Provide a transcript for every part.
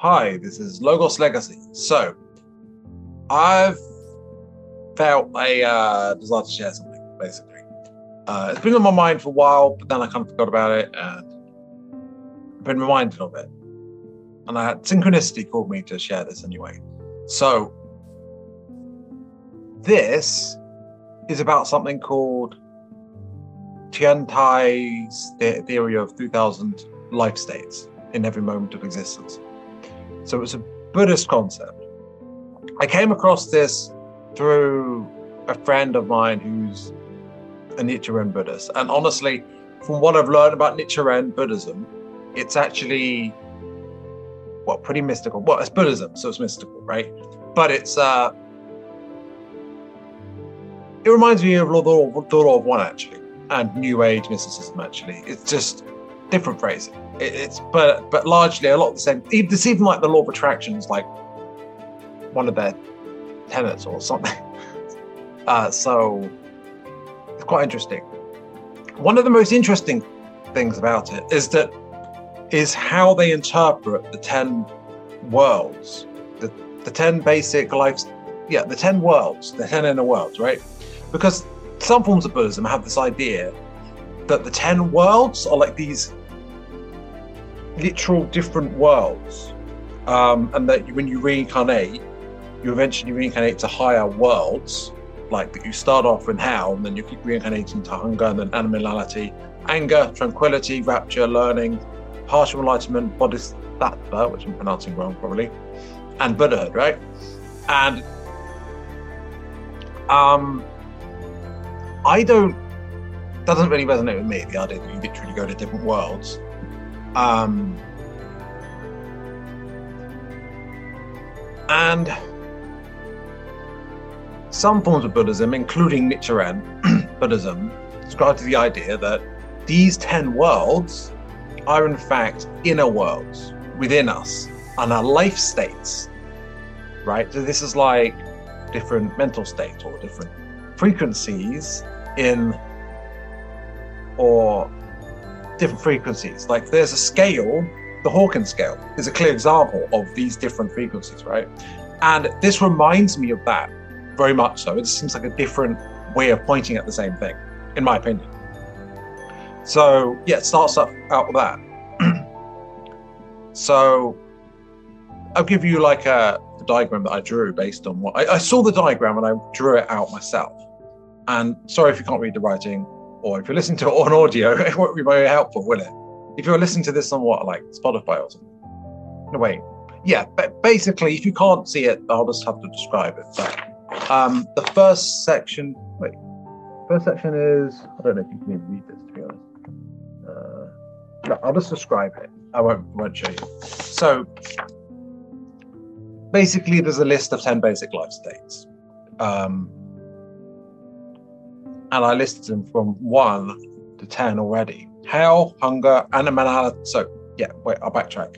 Hi, this is Logos Legacy. So, I've felt a uh, desire to share something, basically. Uh, it's been on my mind for a while, but then I kind of forgot about it and I've been reminded of it. And I had synchronicity called me to share this anyway. So, this is about something called Tiantai's the- theory of 2000 life states in every moment of existence. So it's a Buddhist concept. I came across this through a friend of mine who's a Nichiren Buddhist. And honestly, from what I've learned about Nichiren Buddhism, it's actually well, pretty mystical. Well, it's Buddhism, so it's mystical, right? But it's uh it reminds me of, the Law of One actually, and New Age mysticism actually. It's just different phrasing. It, it's but but largely a lot of the same. It's even like the Law of Attraction is like one of their tenets or something. Uh, so it's quite interesting. One of the most interesting things about it is that is how they interpret the ten worlds, the the ten basic lives, yeah, the ten worlds, the ten inner worlds, right? Because some forms of Buddhism have this idea that the ten worlds are like these literal different worlds, um, and that when you reincarnate, you eventually reincarnate to higher worlds, like that you start off in hell, and then you keep reincarnating to hunger, and then animality, anger, tranquility, rapture, learning, partial enlightenment, bodhisattva, which I'm pronouncing wrong probably, and Buddhahood, right? And um, I don't doesn't really resonate with me the idea that you literally go to different worlds. Um, and some forms of Buddhism, including Nichiren Buddhism, subscribe to the idea that these 10 worlds are in fact inner worlds within us and our life states. Right? So this is like different mental states or different frequencies in or different frequencies. Like there's a scale, the Hawkins scale is a clear example of these different frequencies, right? And this reminds me of that very much so. It seems like a different way of pointing at the same thing, in my opinion. So yeah, it starts up out with that. so I'll give you like a, a diagram that I drew based on what I, I saw the diagram and I drew it out myself. And sorry if you can't read the writing, or if you're listening to it on audio, it won't be very helpful, will it? If you're listening to this on what, like Spotify or something. No, wait. Yeah, but basically, if you can't see it, I'll just have to describe it. But um, the first section, wait, first section is, I don't know if you can even read this, to be honest. Uh, no, I'll just describe it. I won't, won't show you. So, basically, there's a list of 10 basic life states. Um, and I listed them from one to 10 already. Hell, hunger, animality. So, yeah, wait, I'll backtrack.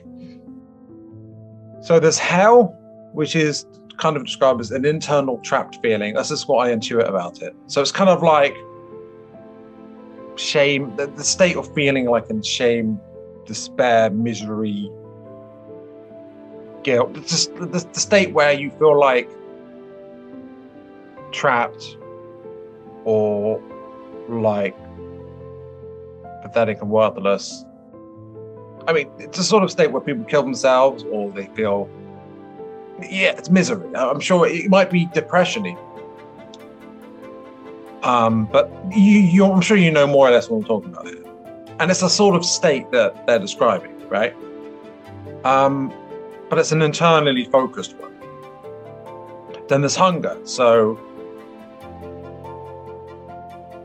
So, there's hell, which is kind of described as an internal trapped feeling. That's just what I intuit about it. So, it's kind of like shame, the, the state of feeling like in shame, despair, misery, guilt. Just the, the state where you feel like trapped or like pathetic and worthless. I mean, it's a sort of state where people kill themselves or they feel, yeah, it's misery. I'm sure it might be depression. Um, but you, you, I'm sure you know more or less what I'm talking about here. And it's a sort of state that they're describing, right? Um, but it's an internally focused one. Then there's hunger. So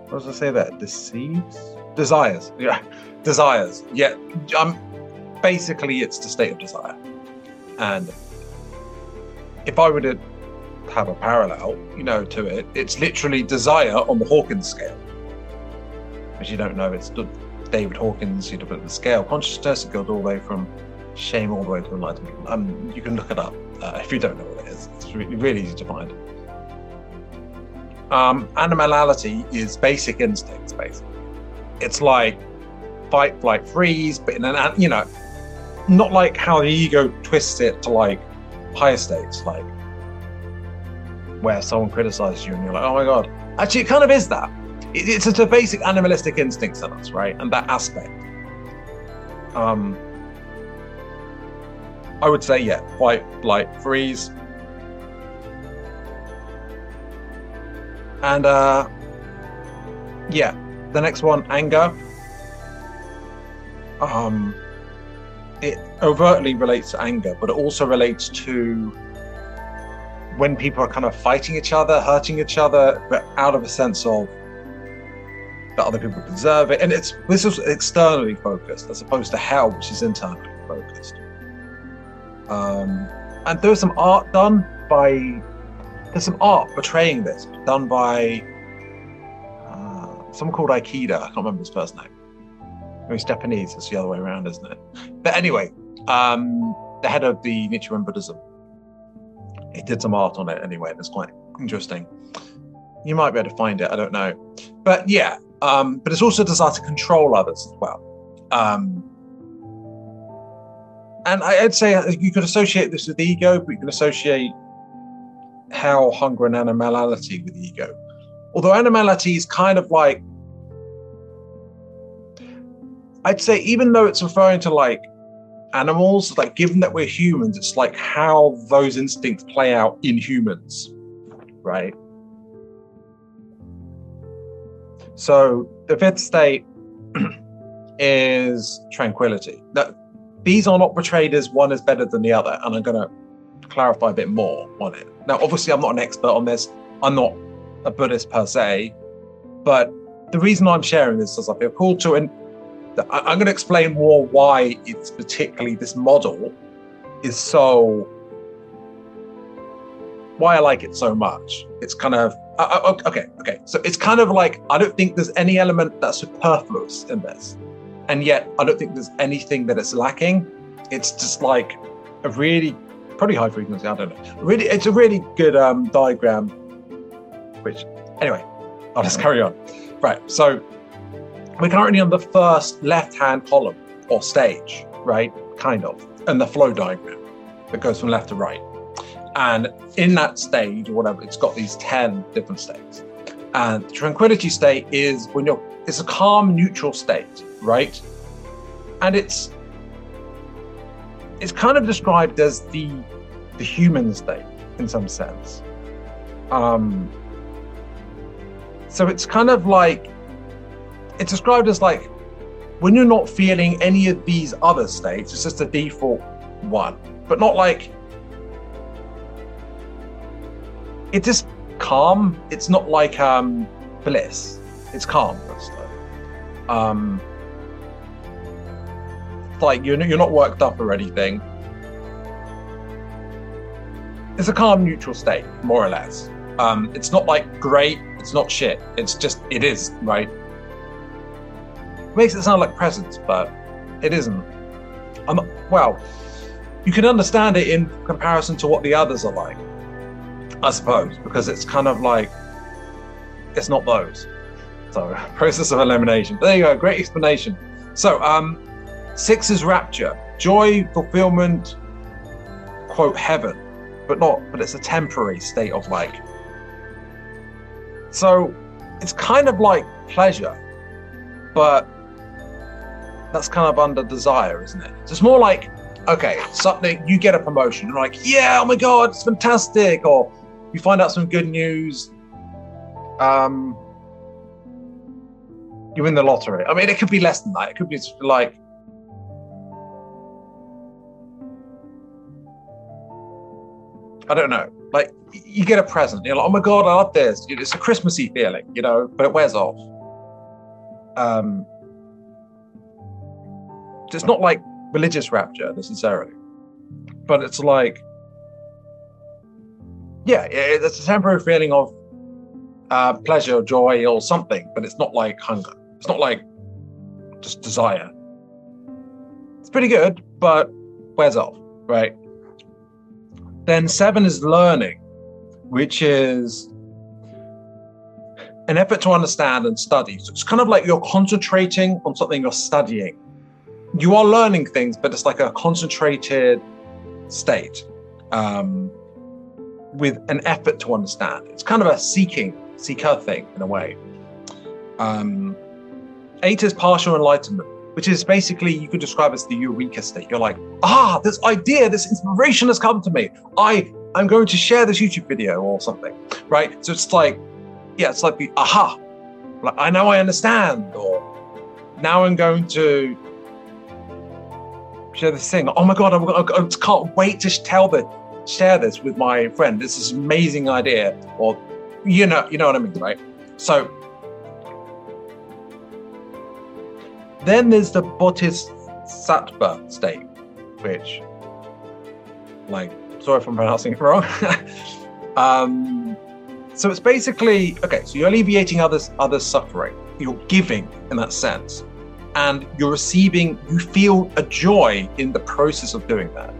what does I say that? Deceives? Desires. Yeah. Desires. Yeah. Um, basically, it's the state of desire. And if I were to have a parallel, you know, to it, it's literally desire on the Hawkins scale. As you don't know, it's David Hawkins, you developed the scale. Consciousness, it goes all the way from shame all the way to enlightenment. Um, you can look it up uh, if you don't know what it is. It's really easy to find. Um, animality is basic instincts, basically. It's like fight, flight, freeze, but in an, you know, not like how the ego twists it to like higher states, like where someone criticizes you and you're like, oh my god. Actually, it kind of is that. It's a basic animalistic instincts in us, right? And that aspect. Um, I would say, yeah, fight, flight, freeze. And uh, yeah, the next one, anger. Um, it overtly relates to anger, but it also relates to when people are kind of fighting each other, hurting each other, but out of a sense of that other people deserve it. And it's this is externally focused as opposed to hell, which is internally focused. Um, and there was some art done by there's some art portraying this done by uh, someone called Ikeda. I can't remember his first name. It's Japanese. It's the other way around, isn't it? But anyway, um, the head of the Nichiren Buddhism, he did some art on it anyway, and it's quite interesting. You might be able to find it. I don't know, but yeah. Um, but it's also a desire to control others as well. Um, and I'd say you could associate this with ego, but you can associate hell, hunger, and animality with ego. Although animality is kind of like, I'd say, even though it's referring to like animals, like given that we're humans, it's like how those instincts play out in humans, right? So the fifth state is tranquility. That these are not portrayed as one is better than the other, and I'm to clarify a bit more on it. Now, obviously, I'm not an expert on this. I'm not a Buddhist per se, but the reason I'm sharing this is I feel called to, and I'm going to explain more why it's particularly this model is so why I like it so much. It's kind of uh, uh okay, okay. So it's kind of like I don't think there's any element that's superfluous in this and yet I don't think there's anything that it's lacking. It's just like a really probably high frequency. I don't know. Really, it's a really good um, diagram. Which anyway, I'll just carry on. Right. So we're currently on the first left-hand column or stage, right? Kind of, and the flow diagram that goes from left to right. And in that stage, or whatever, it's got these ten different states. And the tranquility state is when you're it's a calm, neutral state right? And it's it's kind of described as the the human state in some sense. Um, so it's kind of like it's described as like when you're not feeling any of these other states, it's just a default one, but not like it's just calm. It's not like um, bliss. It's calm. Um, like you're you're not worked up or anything. It's a calm, neutral state, more or less. Um, it's not like great. It's not shit. It's just it is right. It makes it sound like presence, but it isn't. I'm well. You can understand it in comparison to what the others are like, I suppose, because it's kind of like it's not those. So process of elimination. There you go. Great explanation. So um, Six is rapture, joy, fulfillment, quote, heaven, but not, but it's a temporary state of like. So it's kind of like pleasure, but that's kind of under desire, isn't it? So it's more like, okay, something, you get a promotion, you're like, yeah, oh my God, it's fantastic. Or you find out some good news. Um, you win the lottery. I mean, it could be less than that. It could be like I don't know. Like you get a present, you're like, oh my god, I love this. It's a Christmassy feeling, you know, but it wears off. Um, it's not like religious rapture necessarily, but it's like, yeah, it's a temporary feeling of uh, pleasure, or joy, or something, but it's not like hunger. It's not like just desire. It's pretty good, but wears off, right? Then seven is learning, which is an effort to understand and study. So it's kind of like you're concentrating on something you're studying, you are learning things, but it's like a concentrated state um, with an effort to understand. It's kind of a seeking, seeker thing in a way. Um, eight is partial enlightenment, which is basically you could describe as the eureka state. You're like, ah, this idea, this inspiration has come to me. I I'm going to share this YouTube video or something, right? So it's like, yeah, it's like the aha, like I know I understand, or now I'm going to share this thing. Oh my god, I'm, I can't wait to tell the share this with my friend. This is amazing idea, or you know, you know what I mean, right? So then there's the bodhisattva state, which, like, sorry if I'm pronouncing it wrong. um, so it's basically okay. So you're alleviating others others' suffering. You're giving in that sense and you're receiving, you feel a joy in the process of doing that.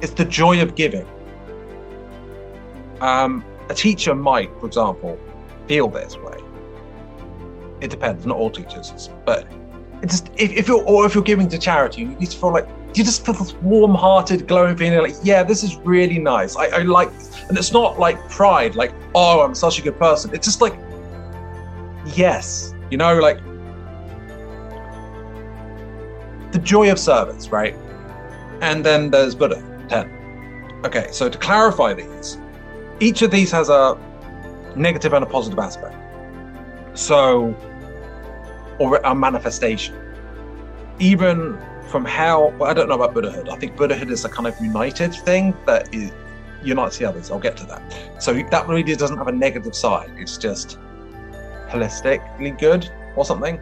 It's the joy of giving. Um, a teacher might, for example, feel this way. It depends, not all teachers, but just, if, if you're or if you're giving to charity, you to feel like you just feel this warm-hearted, glowing feeling like, yeah, this is really nice. I, I like, this. and it's not like pride, like, oh, I'm such a good person. It's just like, yes, you know, like the joy of service, right? And then there's Buddha, 10. Okay, so to clarify these, each of these has a negative and a positive aspect. So, or a manifestation. Even from how, well, I don't know about Buddhahood. I think Buddhahood is a kind of united thing that is, unites the others. I'll get to that. So that really doesn't have a negative side. It's just holistically good or something.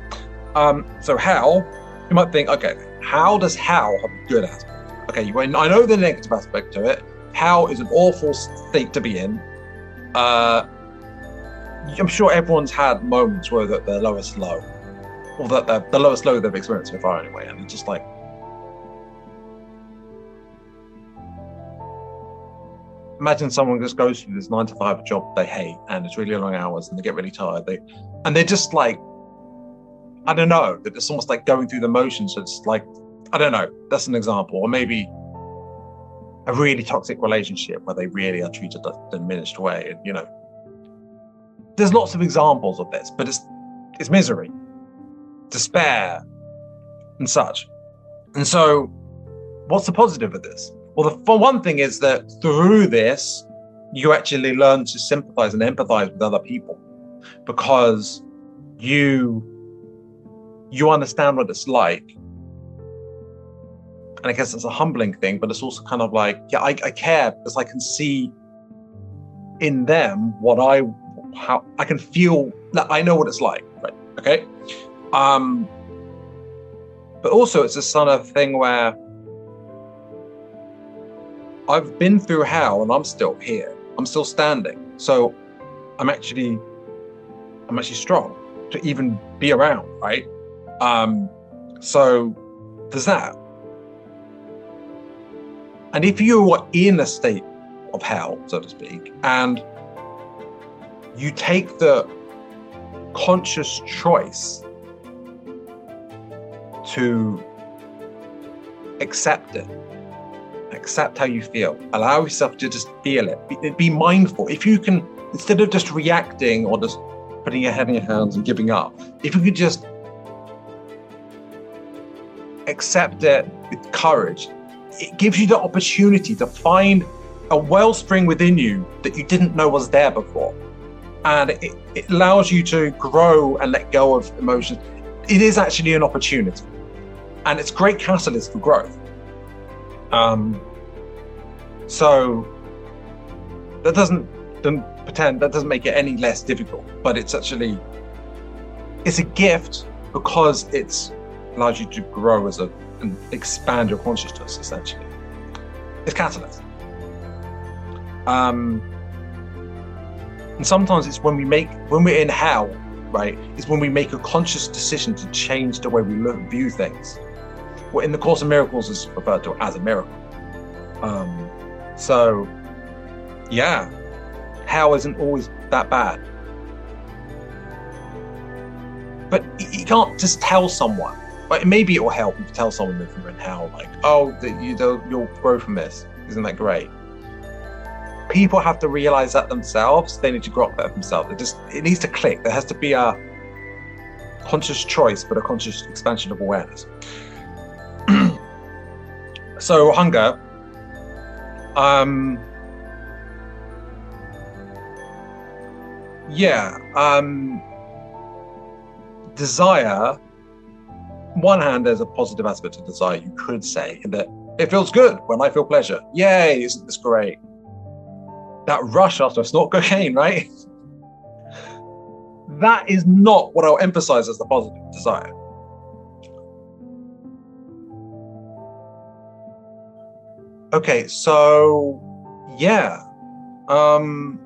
Um, so how you might think, okay, how does how have a good aspect? Okay, I know the negative aspect to it. How is an awful state to be in. Uh, I'm sure everyone's had moments where they're the lowest low, or that the, the lowest low they've experienced so far anyway, and it's just like. Imagine someone just goes through this nine to five job they hate, and it's really long hours, and they get really tired. They, and they're just like I don't know, that it's almost like going through the motions. It's like, I don't know, that's an example. Or maybe a really toxic relationship where they really are treated a diminished way. And, you know, there's lots of examples of this, but it's, it's misery, despair, and such. And so, what's the positive of this? Well, the for one thing is that through this, you actually learn to sympathize and empathize with other people because you you understand what it's like. And I guess it's a humbling thing, but it's also kind of like, yeah, I, I care because I can see in them what I how I can feel that I know what it's like. Right. Okay. Um but also it's a sort of thing where I've been through hell and I'm still here. I'm still standing. So I'm actually I'm actually strong to even be around, right? Um, so there's that. And if you are in a state of hell, so to speak, and you take the conscious choice to accept it, accept how you feel, allow yourself to just feel it, be, be mindful. If you can, instead of just reacting or just putting your head in your hands and giving up, if you could just accept it with courage, it gives you the opportunity to find a wellspring within you that you didn't know was there before. And it, it allows you to grow and let go of emotions. It is actually an opportunity. And it's great catalyst for growth. Um, so that doesn't, doesn't pretend that doesn't make it any less difficult, but it's actually it's a gift because it's allows you to grow as a and expand your consciousness essentially. It's catalyst. Um, and sometimes it's when we make when we're in hell, right? It's when we make a conscious decision to change the way we look, view things. What in the Course of Miracles is referred to as a miracle. Um, so, yeah, hell isn't always that bad. But you can't just tell someone but maybe it will help if you tell someone if you're in hell, like, oh, that you you'll grow from this. Isn't that great? People have to realize that themselves. They need to grow up that themselves. It just it needs to click. There has to be a conscious choice, but a conscious expansion of awareness. So hunger. Um, yeah. Um, desire one hand, there's a positive aspect to desire, you could say, that it feels good when I feel pleasure. Yay, isn't this great? That rush after a snort cocaine, right? that is not what I'll emphasize as the positive desire. Okay, so yeah. Um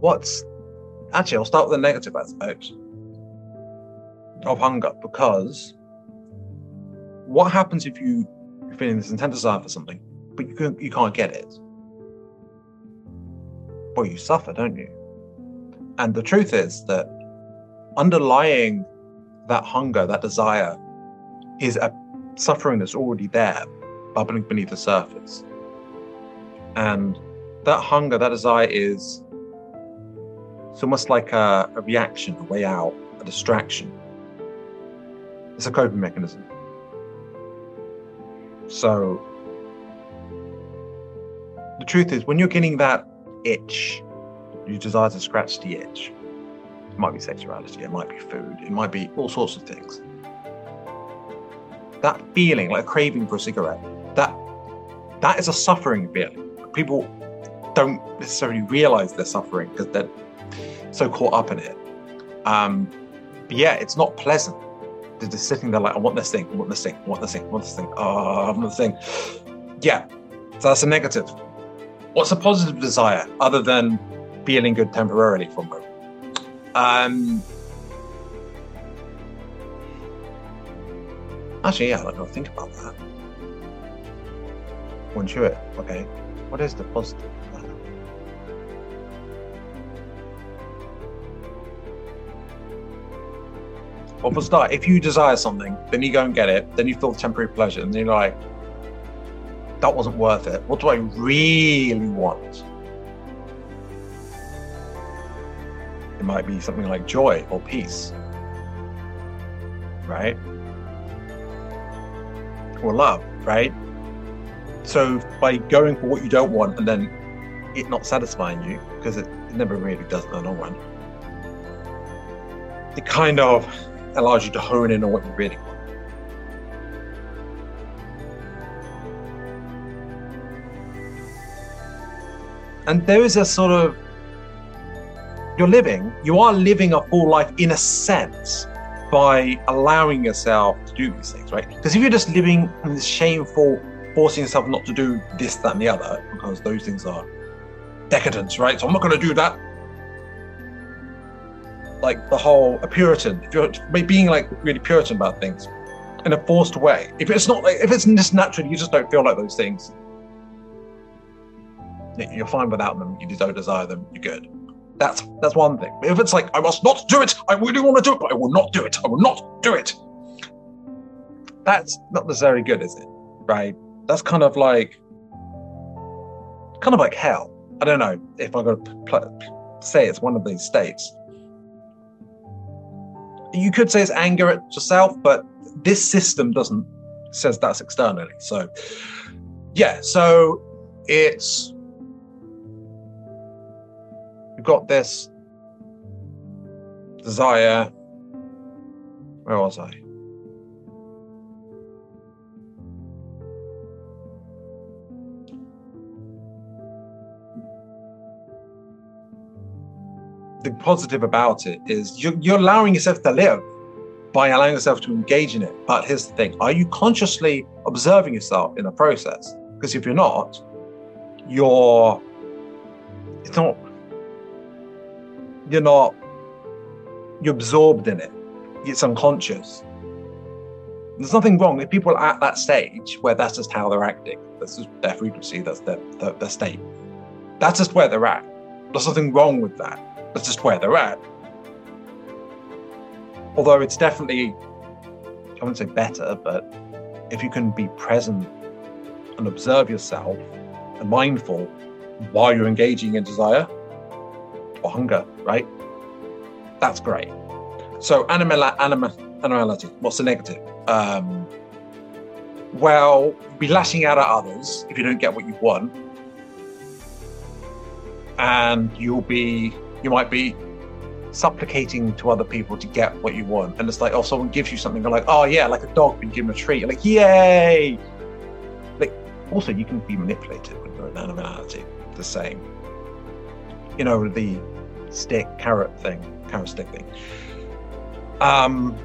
what's actually, I'll start with the negative aspect of hunger because what happens if you, you're feeling this intense desire for something, but you, can, you can't get it? Well, you suffer, don't you? And the truth is that underlying that hunger, that desire, is a suffering that's already there, bubbling beneath the surface. And that hunger, that desire is it's almost like a, a reaction, a way out, a distraction. It's a coping mechanism. So, the truth is, when you're getting that itch, you desire to scratch the itch. It might be sexuality, it might be food, it might be all sorts of things. That feeling, like a craving for a cigarette, that that is a suffering feeling. People don't necessarily realize they're suffering because they're so caught up in it. Um, but yeah, it's not pleasant. They're just sitting there like, I want this thing, I want this thing, I want this thing, I want this thing, oh, I want this thing. Yeah, so that's a negative. What's a positive desire other than feeling good temporarily from it? Um, actually, yeah, I don't. Think about that. One it. Okay. What is the positive? Well, for start, if you desire something, then you go and get it, then you feel temporary pleasure, and you're like, that wasn't worth it. What do I really want? It might be something like joy or peace, right? Or love, right? So by going for what you don't want and then it not satisfying you, because it never really does the long run, it kind of allows you to hone in on what you really want. And there is a sort of you're living, you are living a full life in a sense by allowing yourself to do these things, right? Because if you're just living in this shameful, forcing yourself not to do this, that, and the other, because those things are decadence, right? So I'm not going to do that like the whole a Puritan, if you're being like really Puritan about things in a forced way. If it's not like if it's just natural, you just don't feel like those things. You're fine without them. You don't desire them. You're good. That's that's one thing. If it's like I must not do it, I really want to do it, but I will not do it. I will not do it. That's not necessarily good, is it? Right? That's kind of like kind of like hell. I don't know if I'm going to pl- say it's one of these states you could say it's anger at yourself, but this system doesn't says that's externally. So yeah, so it's got this desire. Where was I? the positive about it is you're, you're allowing yourself to live by allowing yourself to engage in it. But here's the thing are you consciously observing yourself in the process? Because if you're not, you're, it's not, you're not, you're absorbed in it. It's unconscious. There's nothing wrong if people are at that stage where that's just how they're acting. That's just their frequency, that's their, their, their state. That's just where they're at. There's nothing wrong with that. That's just where they're at. although it's definitely, I wouldn't say better, but if you can be present and observe yourself and mindful while you're engaging in desire or hunger, right? That's great. So animal, animal, animality, what's the negative? Um, well, be lashing out at others if you don't get what you want, and you'll be, you might be supplicating to other people to get what you want. And it's like, oh, someone gives you something, you're like, oh yeah, like a dog being given a treat. You're like, yay! Like, also, you can be manipulated with your animality. The same. You know, the stick carrot thing, carrot stick thing. Um,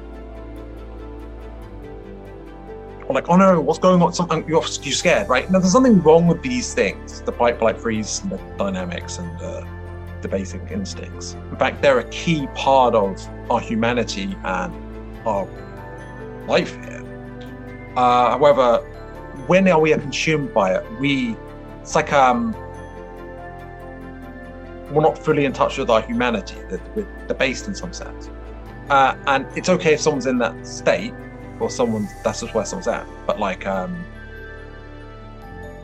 or like, oh no, what's going on? Something you're, you're scared, right? Now, there's something wrong with these things, the fight, flight, freeze, and the dynamics, and uh, the basic instincts. In fact, they're a key part of our humanity and our life here. Uh, however, when are we consumed by it? We, it's like um, we're not fully in touch with our humanity. We're debased in some sense, uh, and it's okay if someone's in that state or someone's that's just where someone's at. But like, um,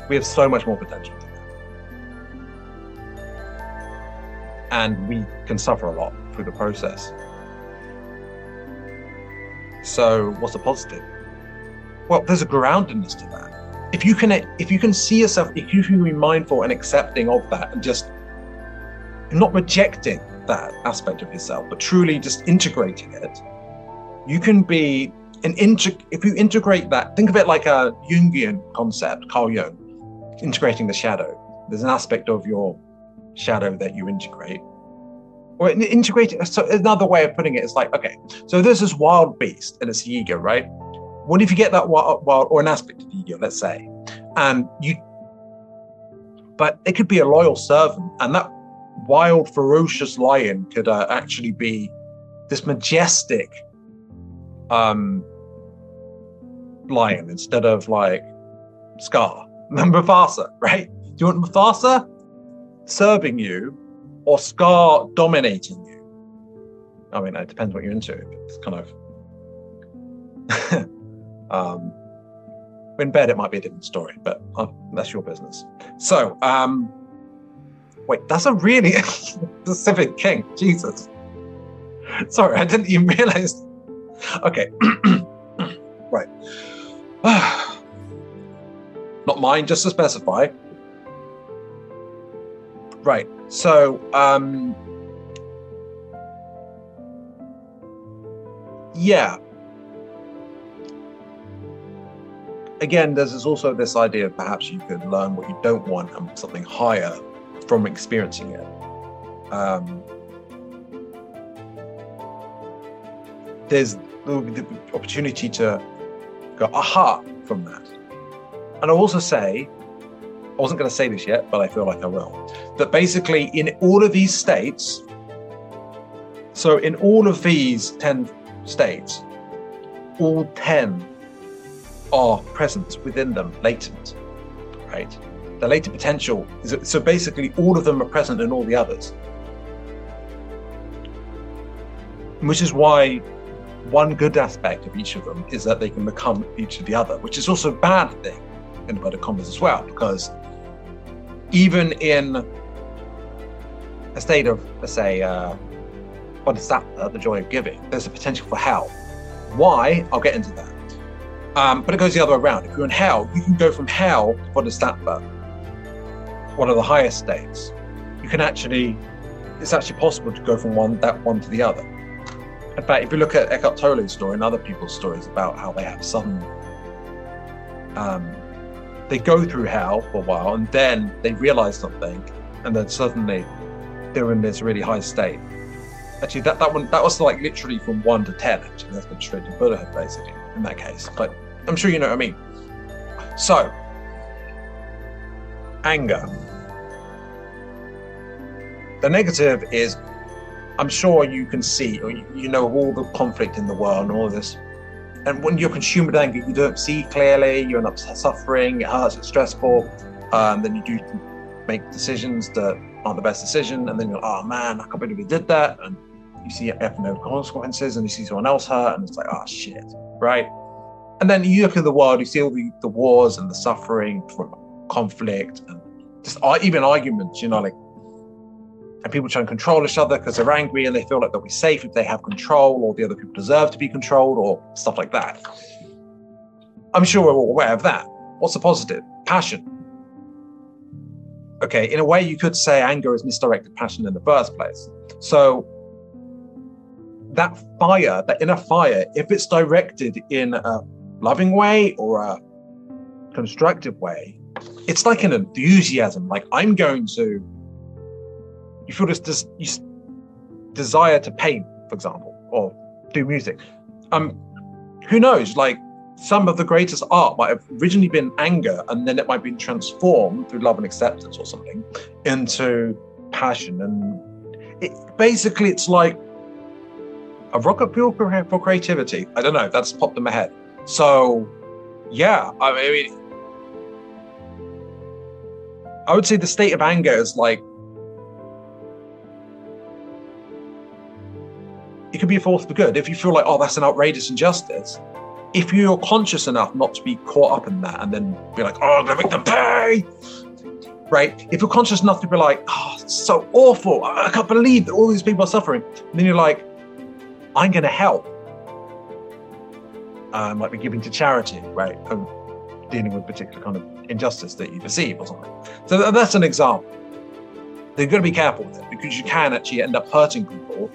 we have so much more potential. and we can suffer a lot through the process. So, what's the positive? Well, there's a groundedness to that. If you can, if you can see yourself, if you can be mindful and accepting of that, and just not rejecting that aspect of yourself, but truly just integrating it, you can be an integ- If you integrate that, think of it like a Jungian concept, Carl Jung, integrating the shadow. There's an aspect of your shadow that you integrate. Or integrate so another way of putting it is like, okay, so there's this wild beast and it's the ego, right? What if you get that wild, wild or an aspect of the ego, let's say, and you but it could be a loyal servant, and that wild, ferocious lion could uh, actually be this majestic um, lion instead of like Scar, Mufasa, right? Do you want Mufasa? serving you or Scar dominating you. I mean, it depends what you're into. It's kind of. um, in bed, it might be a different story, but uh, that's your business. So, um, wait, that's a really specific king. Jesus. Sorry, I didn't even realize. Okay. right. Not mine, just to specify. Right. So, um, yeah. Again, there's also this idea of perhaps you could learn what you don't want and something higher from experiencing it. Um, there's the opportunity to go aha from that. And I'll also say I wasn't going to say this yet, but I feel like I will. That basically, in all of these states, so in all of these 10 states, all 10 are present within them, latent, right? The latent potential is so basically all of them are present in all the others. Which is why one good aspect of each of them is that they can become each of the other, which is also a bad thing in inverted commas as well, because even in a state of, let's say, uh, bodhisattva, the joy of giving, there's a potential for hell. Why? I'll get into that. Um, but it goes the other way around. If you're in hell, you can go from hell to bodhisattva, one of the highest states. You can actually, it's actually possible to go from one that one to the other. In fact, if you look at Eckhart Tolle's story and other people's stories about how they have sudden um, they go through hell for a while and then they realize something and then suddenly they're in this really high state actually that, that one that was like literally from 1 to 10 actually that's been straight to buddhahood basically in that case but i'm sure you know what i mean so anger the negative is i'm sure you can see or you, know all the conflict in the world and all this and when you're consumed with anger, you don't see clearly, you end up suffering, it hurts, it's stressful. Um, then you do make decisions that aren't the best decision, and then you're, oh man, I can't believe we did that. And you see have no consequences, and you see someone else hurt, and it's like, oh shit, right? And then you look at the world, you see all the, the wars and the suffering from conflict and just even arguments, you know, like, and people try and control each other because they're angry and they feel like they'll be safe if they have control, or the other people deserve to be controlled, or stuff like that. I'm sure we're all aware of that. What's the positive? Passion. Okay, in a way, you could say anger is misdirected passion in the first place. So that fire, that inner fire, if it's directed in a loving way or a constructive way, it's like an enthusiasm. Like I'm going to, you feel this, this desire to paint, for example, or do music. Um, who knows? Like some of the greatest art might have originally been anger, and then it might be transformed through love and acceptance or something into passion. And it, basically, it's like a rocket fuel for creativity. I don't know. That's popped in my head. So, yeah, I mean, I would say the state of anger is like could be a force for good. If you feel like, oh, that's an outrageous injustice, if you're conscious enough not to be caught up in that and then be like, oh, I'm gonna make them pay, right? If you're conscious enough to be like, oh, it's so awful, I can't believe that all these people are suffering, and then you're like, I'm gonna help uh, might be giving to charity, right? Of dealing with a particular kind of injustice that you perceive or something. So that's an example. You've got to be careful with it because you can actually end up hurting people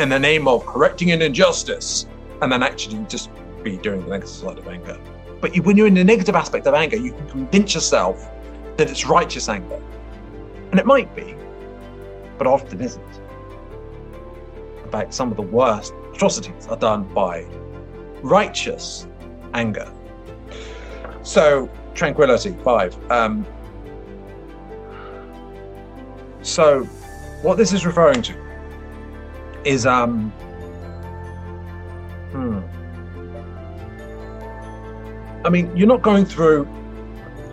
in the name of correcting an injustice and then actually just be doing the negative side of anger. But when you're in the negative aspect of anger, you can convince yourself that it's righteous anger. And it might be, but often isn't. In fact, some of the worst atrocities are done by righteous anger. So, tranquility, five. Um, so, what this is referring to is um, hmm. I mean, you're not going through,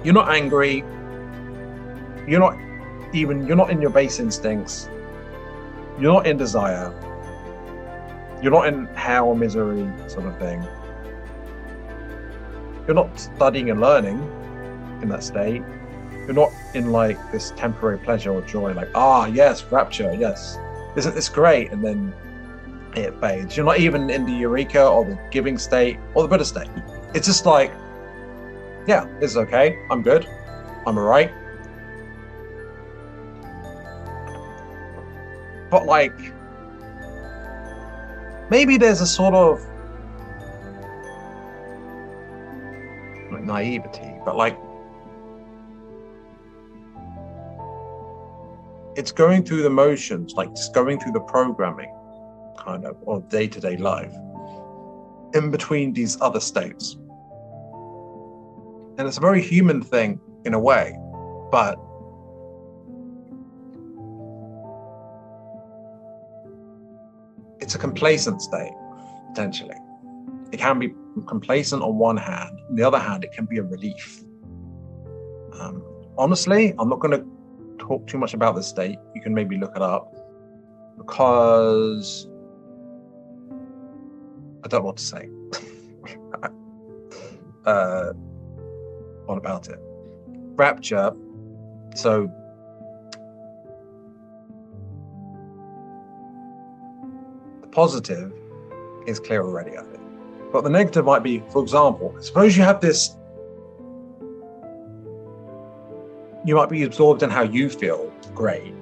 you're not angry, you're not even, you're not in your base instincts, you're not in desire, you're not in hell misery sort of thing. You're not studying and learning in that state. You're not in like this temporary pleasure or joy, like, ah, yes, rapture, yes. Isn't this great? And then it fades. You're not even in the eureka or the giving state or the Buddha state. It's just like, yeah, is okay. I'm good. I'm all right. But like, maybe there's a sort of like naivety, but like it's going through the motions, like just going through the programming kind of of day to day life in between these other states. And it's a very human thing in a way, but it's a complacent state, potentially. It can be complacent on one hand, on the other hand, it can be a relief. Um, honestly, I'm not going to talk too much about the state. You can maybe look it up because I don't know what to say. uh, what about it? Rapture. So the positive is clear already, I think. But the negative might be, for example, suppose you have this, you might be absorbed in how you feel great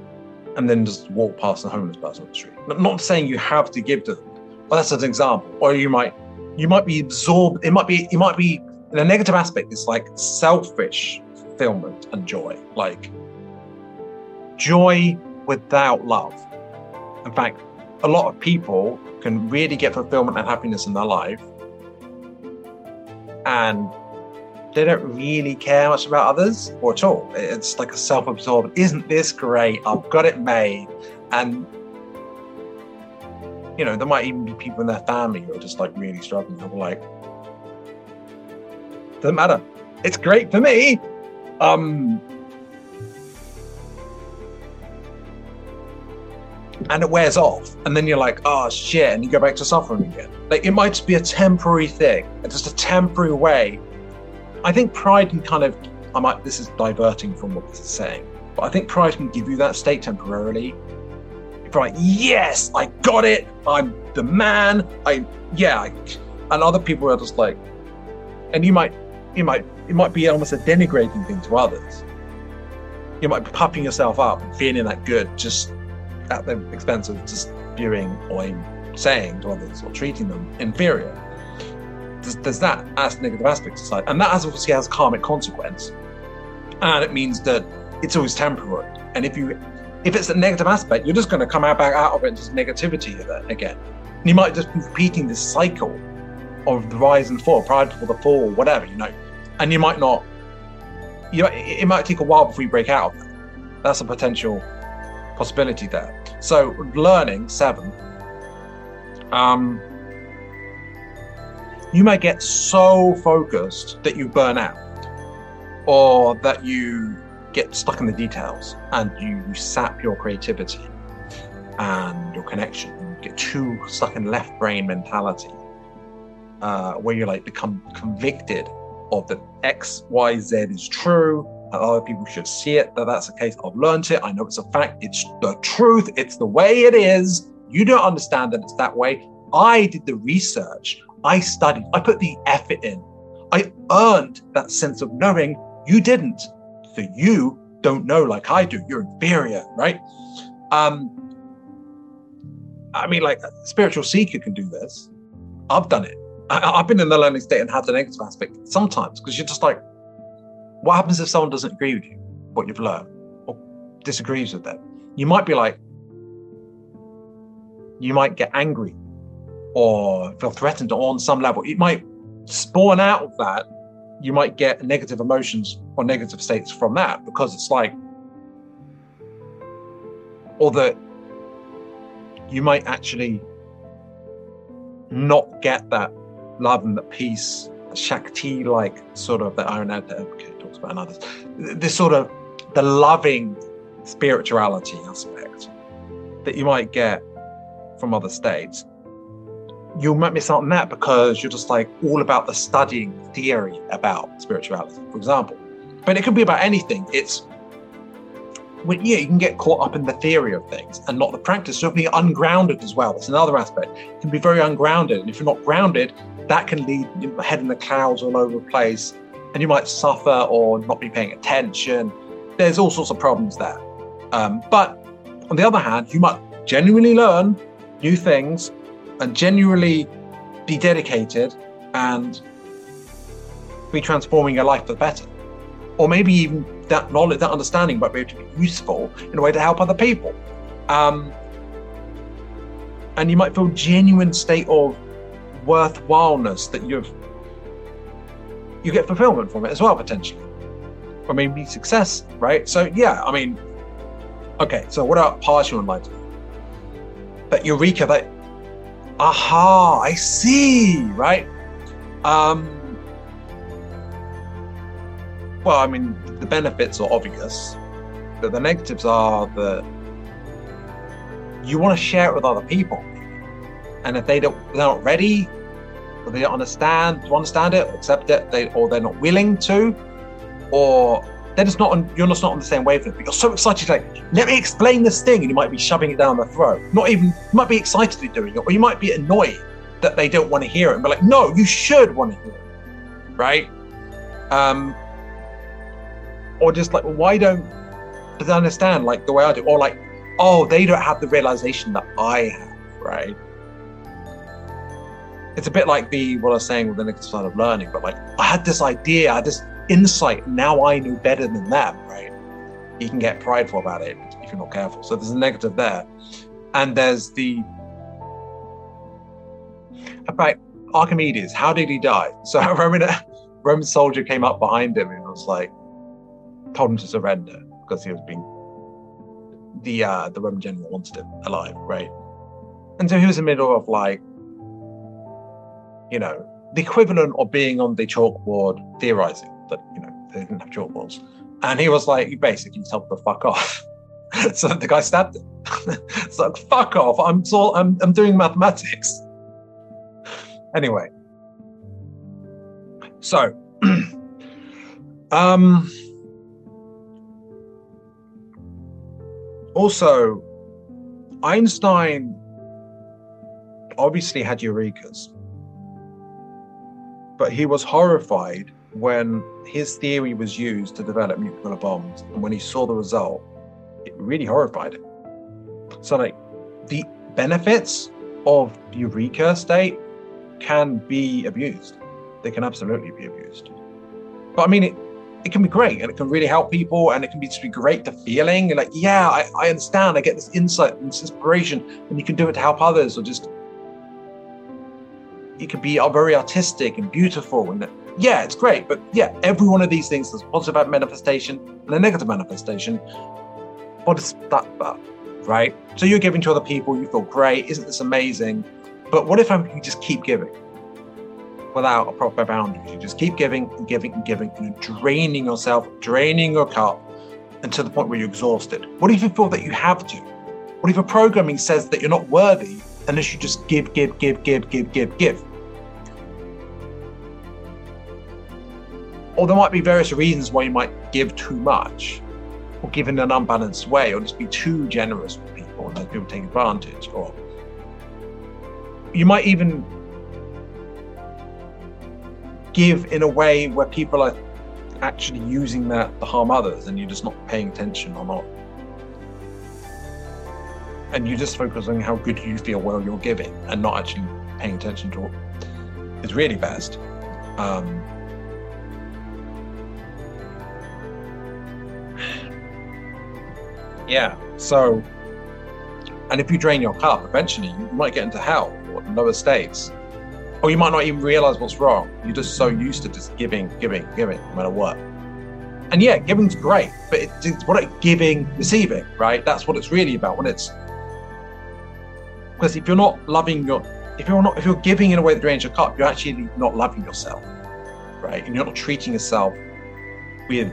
and then just walk past a homeless person on the street. Not saying you have to give to them, but that's an example. Or you might, you might be absorbed, it might be, it might be, in a negative aspect, it's like selfish fulfillment and joy. Like joy without love. In fact, a lot of people can really get fulfillment and happiness in their life and they don't really care much about others or at all. It's like a self absorbed, isn't this great? I've got it made. And, you know, there might even be people in their family who are just like really struggling. They're like, doesn't matter. It's great for me. Um, and it wears off, and then you're like, oh shit, and you go back to suffering again. Like it might just be a temporary thing, just a temporary way. I think pride can kind of, I might, this is diverting from what this is saying, but I think pride can give you that state temporarily. You're like, yes, I got it, I'm the man, I, yeah, and other people are just like, and you might, you might, it might be almost a denigrating thing to others. You might be puffing yourself up and feeling that good just at the expense of just viewing or saying to others or treating them inferior. There's, that as negative aspect society, and that has obviously has karmic consequence, and it means that it's always temporary. And if you if it's a negative aspect, you're just going to come out back out of it into negativity again. And you might just be repeating this cycle of the rise and fall, pride for the fall, whatever you know, and you might not. You know, it might take a while before you break out of that. That's a potential possibility there. So learning seven, um, you may get so focused that you burn out, or that you get stuck in the details and you sap your creativity and your connection. You get too stuck in left brain mentality, uh, where you like become convicted of that X, Y, Z is true, other people should see it that that's the case. I've learned it. I know it's a fact. It's the truth. It's the way it is. You don't understand that it's that way. I did the research. I studied. I put the effort in. I earned that sense of knowing you didn't. So you don't know like I do. You're inferior, right? Um, I mean, like a spiritual seeker can do this. I've done it. I, have been in the learning state and had the negative aspect sometimes because you're just like, what happens if someone doesn't agree with you, what you've learned, or disagrees with them? You might be like, you might get angry or feel threatened on some level. It might spawn out of that. You might get negative emotions or negative states from that because it's like, or that you might actually not get that love and the peace, the Shakti like sort of that advocate talks about and others. This sort of the loving spirituality aspect that you might get from other states. You might miss out on that because you're just like all about the studying theory about spirituality, for example. But it could be about anything. It's yeah, you can get caught up in the theory of things and not the practice. So be ungrounded as well. That's another aspect. You can be very ungrounded. And if you're not grounded, that can lead your head in the clouds all over the place and you might suffer or not be paying attention. There's all sorts of problems there. Um, but on the other hand, you might genuinely learn new things and genuinely be dedicated and be transforming your life for the better. Or maybe even that knowledge, that understanding might be able to be useful in a way to help other people. Um, and you might feel genuine state of worthwhileness that you've you get fulfillment from it as well potentially or maybe success right so yeah i mean okay so what about partial enlightenment that eureka that aha i see right? Um well i mean the benefits are obvious but the negatives are that you want to share it with other people. And if they don't they're not ready or they don't understand to understand it, accept it, they or they're not willing to, or they're just not on you're just not on the same wavelength. But you're so excited, like, let me explain this thing, and you might be shoving it down their throat. Not even you might be excitedly doing it, or you might be annoyed that they don't want to hear it and be like, no, you should want to hear it. Right? Um or just like, well, why don't they understand like the way I do? Or like, oh, they don't have the realization that I have, right? it's a bit like the what I was saying with the negative side of learning, but like I had this idea, I had this insight, now I knew better than them, right? You can get prideful about it if you're not careful. So there's a negative there. And there's the about Archimedes, how did he die? So a Roman Roman soldier came up behind him and was like told him to surrender because he was being the uh the Roman general wanted him alive, right? And so he was in the middle of like you know, the equivalent of being on the chalkboard theorizing that, you know, they didn't have chalkboards. And he was like, he basically told the fuck off. so the guy stabbed him. it's like, fuck off. I'm, so, I'm, I'm doing mathematics. Anyway. So, um, also, Einstein obviously had eurekas, but he was horrified when his theory was used to develop nuclear bombs. And when he saw the result, it really horrified him. So, like, the benefits of eureka state can be abused. They can absolutely be abused. But I mean, it, it can be great and it can really help people and it can be just be great the feeling like, yeah, I, I understand. I get this insight and this inspiration and you can do it to help others or just it can be uh, very artistic and beautiful and yeah, it's great. But yeah, every one of these things has a positive manifestation and a negative manifestation. What is that about? Right? So you're giving to other people, you feel great, isn't this amazing? But what if you just keep giving without a proper boundaries? You just keep giving and giving and giving and draining yourself, draining your cup until the point where you're exhausted. What if you feel that you have to? What if your programming says that you're not worthy unless you just give, give, give, give, give, give, give? Or there might be various reasons why you might give too much or give in an unbalanced way or just be too generous with people and then people take advantage or you might even give in a way where people are actually using that to harm others and you're just not paying attention or not. And you're just focus on how good you feel while you're giving and not actually paying attention to what is really best. Um, Yeah. So, and if you drain your cup, eventually you might get into hell or lower states. Or you might not even realize what's wrong. You're just so used to just giving, giving, giving, no matter what. And yeah, giving's great, but it's what it giving, receiving, right? That's what it's really about. When it's because if you're not loving your, if you're not, if you're giving in a way that drains your cup, you're actually not loving yourself, right? And you're not treating yourself with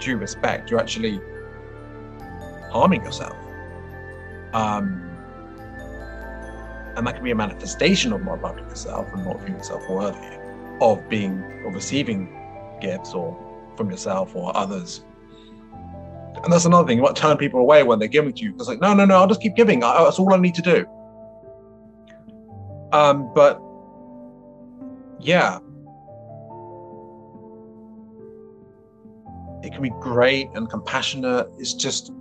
due respect. You're actually harming yourself. Um, and that can be a manifestation of not loving yourself and not feeling yourself worthy of being or receiving gifts or from yourself or others. And that's another thing. You might turn people away when they're giving to you. It's like, no, no, no, I'll just keep giving. I, that's all I need to do. Um, but yeah, it can be great and compassionate. It's just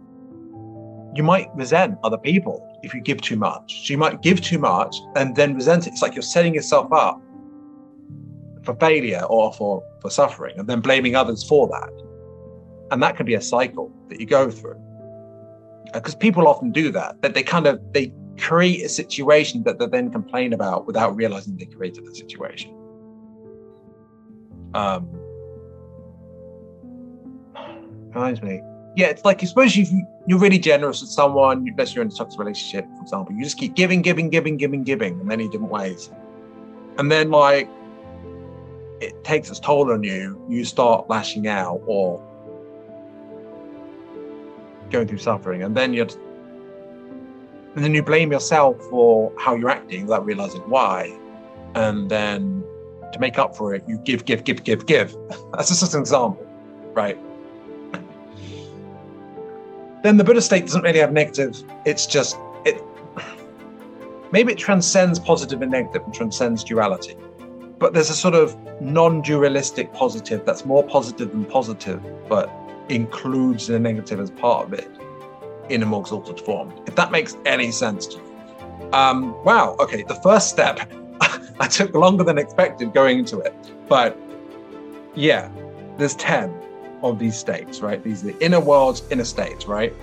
you might resent other people if you give too much. So you might give too much and then resent it. It's like you're setting yourself up for failure or for, for suffering and then blaming others for that. And that can be a cycle that you go through. Because uh, people often do that, that they kind of they create a situation that they then complain about without realizing they created the situation. Um, reminds me, yeah, it's like I suppose you you're really generous with someone, unless you're in a toxic relationship, for example, you just keep giving, giving, giving, giving, giving in many different ways. And then like it takes its toll on you, you start lashing out or going through suffering. And then you're and then you blame yourself for how you're acting without realizing why. And then to make up for it, you give, give, give, give, give. That's just an example, right? Then the Buddha state doesn't really have negative. It's just it. Maybe it transcends positive and negative and transcends duality, but there's a sort of non-dualistic positive that's more positive than positive, but includes the negative as part of it in a more exalted form. If that makes any sense to you. Um, wow. Okay. The first step. I took longer than expected going into it, but yeah, there's ten of these states, right? These are the inner worlds, inner states, right?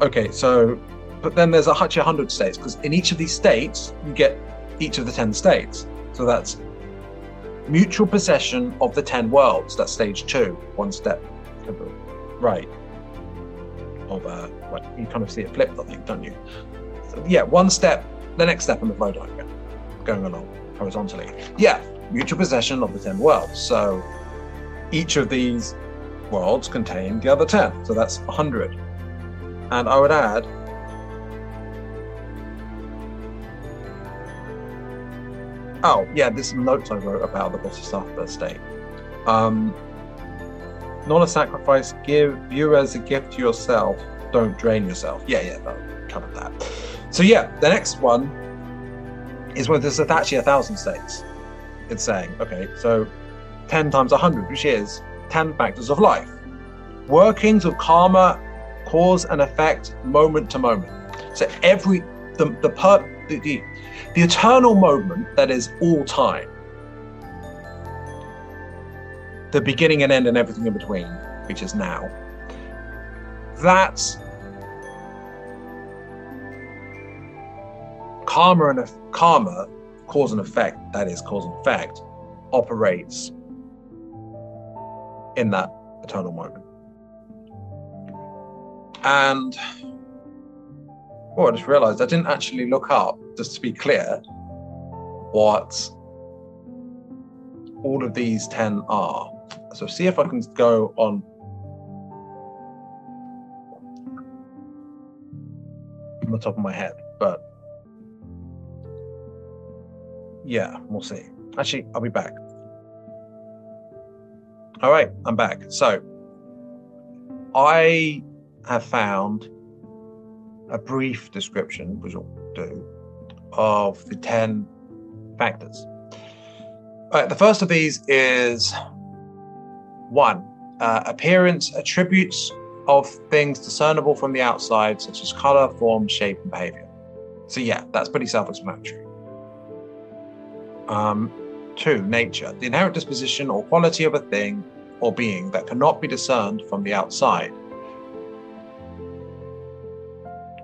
Okay, so, but then there's actually 100 states because in each of these states, you get each of the 10 states. So that's mutual possession of the 10 worlds. That's stage two, one step right. Of, uh, right, you kind of see it flipped, I think, don't you? So, yeah, one step, the next step in the flow diagram, going along horizontally. Yeah, mutual possession of the 10 worlds. So each of these worlds contain the other 10. So that's 100. And I would add Oh, yeah, there's notes I wrote about the Bodhisattva state. Um, not a sacrifice, give you as a gift to yourself, don't drain yourself. Yeah, yeah, that covered that. So, yeah, the next one is when there's actually a thousand states. It's saying, okay, so 10 times 100, which is 10 factors of life. Workings of karma, cause and effect, moment to moment. So, every, the, the, per, the, the the eternal moment that is all time, the beginning and end and everything in between, which is now, that's karma and karma, cause and effect, that is cause and effect, operates in that eternal moment. And oh, I just realized I didn't actually look up just to be clear, what all of these 10 are. So see if I can go on on the top of my head, but yeah, we'll see. Actually, I'll be back. All right, I'm back. So I have found a brief description, which will do, of the 10 factors. the first of these is one, uh, appearance, attributes of things discernible from the outside, such as color, form, shape, and behavior. So, yeah, that's pretty self explanatory. Um, two, nature, the inherent disposition or quality of a thing or being that cannot be discerned from the outside.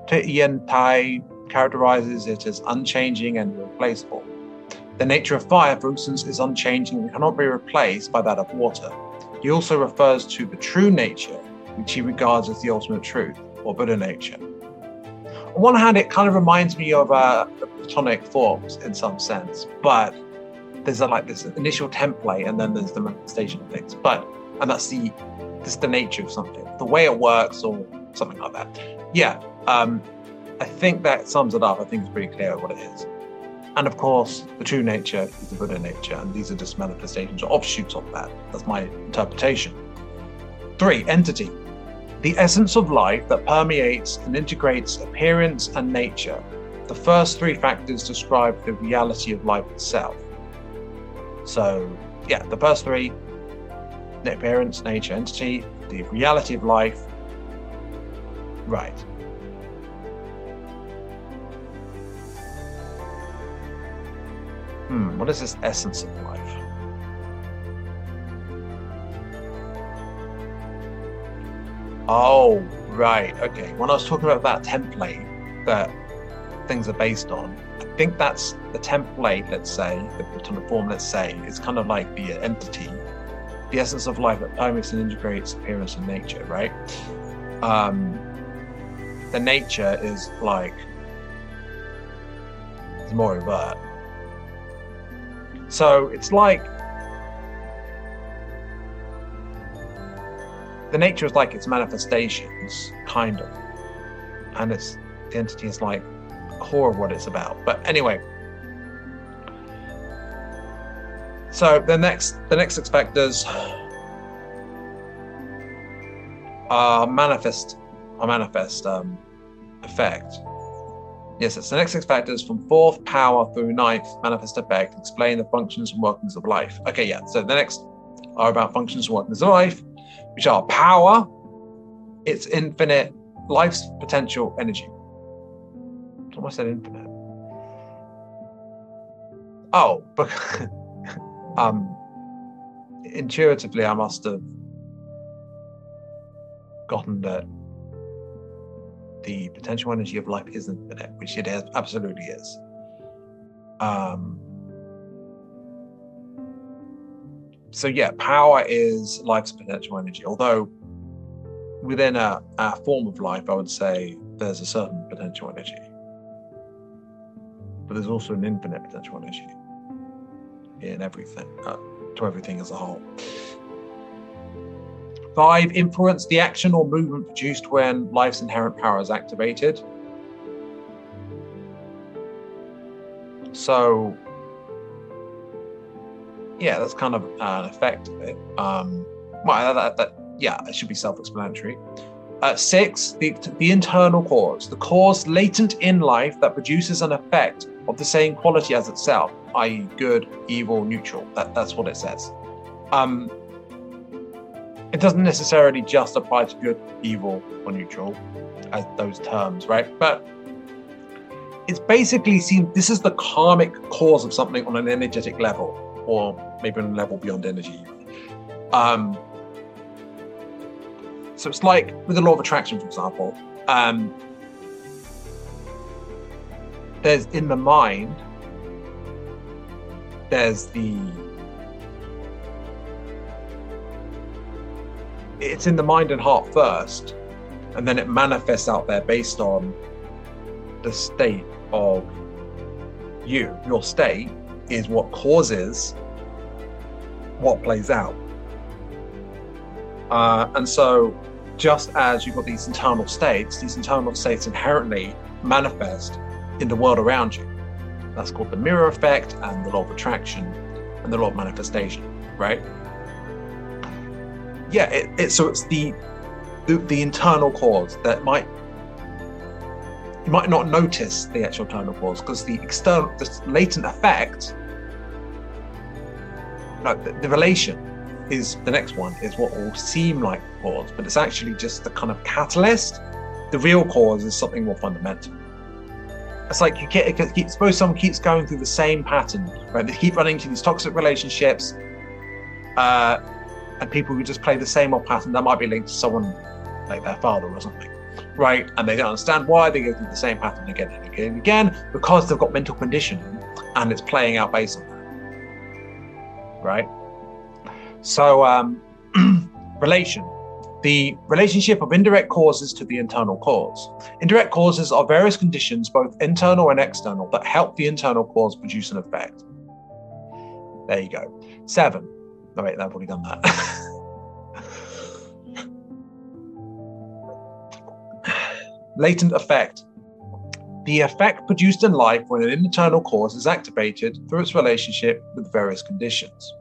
Tai characterizes it as unchanging and irreplaceable. The nature of fire, for instance, is unchanging and cannot be replaced by that of water. He also refers to the true nature, which he regards as the ultimate truth, or Buddha nature. On one hand, it kind of reminds me of uh, the Platonic forms in some sense, but there's a, like this initial template and then there's the manifestation of things. But and that's the this the nature of something, the way it works, or something like that. Yeah, um, I think that sums it up. I think it's pretty clear what it is. And of course, the true nature is the Buddha nature, and these are just manifestations or offshoots of that. That's my interpretation. Three, entity. The essence of life that permeates and integrates appearance and nature. The first three factors describe the reality of life itself. So, yeah, the first three net appearance, nature, entity, the reality of life. Right. Hmm, what is this essence of life? Oh, right. Okay. When I was talking about that template that things are based on, I think that's the template, let's say, the platonic form, let's say, is kind of like the entity, the essence of life that permeates and integrates appearance and nature, right? Um, the nature is like, it's more overt so it's like the nature is like its manifestations, kind of, and its the entity is like core of what it's about. But anyway, so the next the next six factors are manifest are manifest um, effect Yes, it's the next six factors from fourth power through ninth manifest effect explain the functions and workings of life. Okay, yeah. So the next are about functions and workings of life, which are power, its infinite, life's potential energy. I said infinite. Oh, but um, intuitively, I must have gotten that the potential energy of life isn't infinite, which it absolutely is. Um, so yeah, power is life's potential energy. Although within a, a form of life, I would say there's a certain potential energy, but there's also an infinite potential energy in everything, uh, to everything as a whole. Five, influence the action or movement produced when life's inherent power is activated. So, yeah, that's kind of an effect of it. Um, well, that, that, yeah, it should be self-explanatory. Uh, six, the, the internal cause, the cause latent in life that produces an effect of the same quality as itself, i.e., good, evil, neutral. That, that's what it says. Um, it doesn't necessarily just apply to good, evil, or neutral as those terms, right? But it's basically seen this is the karmic cause of something on an energetic level, or maybe on a level beyond energy. Um, so it's like with the law of attraction, for example. Um, there's in the mind, there's the it's in the mind and heart first, and then it manifests out there based on the state of you. Your state is what causes what plays out. Uh, and so, just as you've got these internal states, these internal states inherently manifest in the world around you. That's called the mirror effect and the law of attraction and the law of manifestation, right? Yeah, it, it so it's the, the the internal cause that might you might not notice the actual internal cause because the external, the latent effect, like the, the relation, is the next one is what will seem like the cause, but it's actually just the kind of catalyst. The real cause is something more fundamental. It's like you get, it, suppose someone keeps going through the same pattern, right? They keep running into these toxic relationships, uh, and people who just play the same old pattern. That might be linked to someone like their father or something, right? And they don't understand why they go through the same pattern again and again and again because they've got mental conditioning, and it's playing out based on that, right? So, um, relation. The relationship of indirect causes to the internal cause. Indirect causes are various conditions, both internal and external, that help the internal cause produce an effect. There you go. Seven. Oh, wait, I've already done that. Latent effect. The effect produced in life when an internal cause is activated through its relationship with various conditions.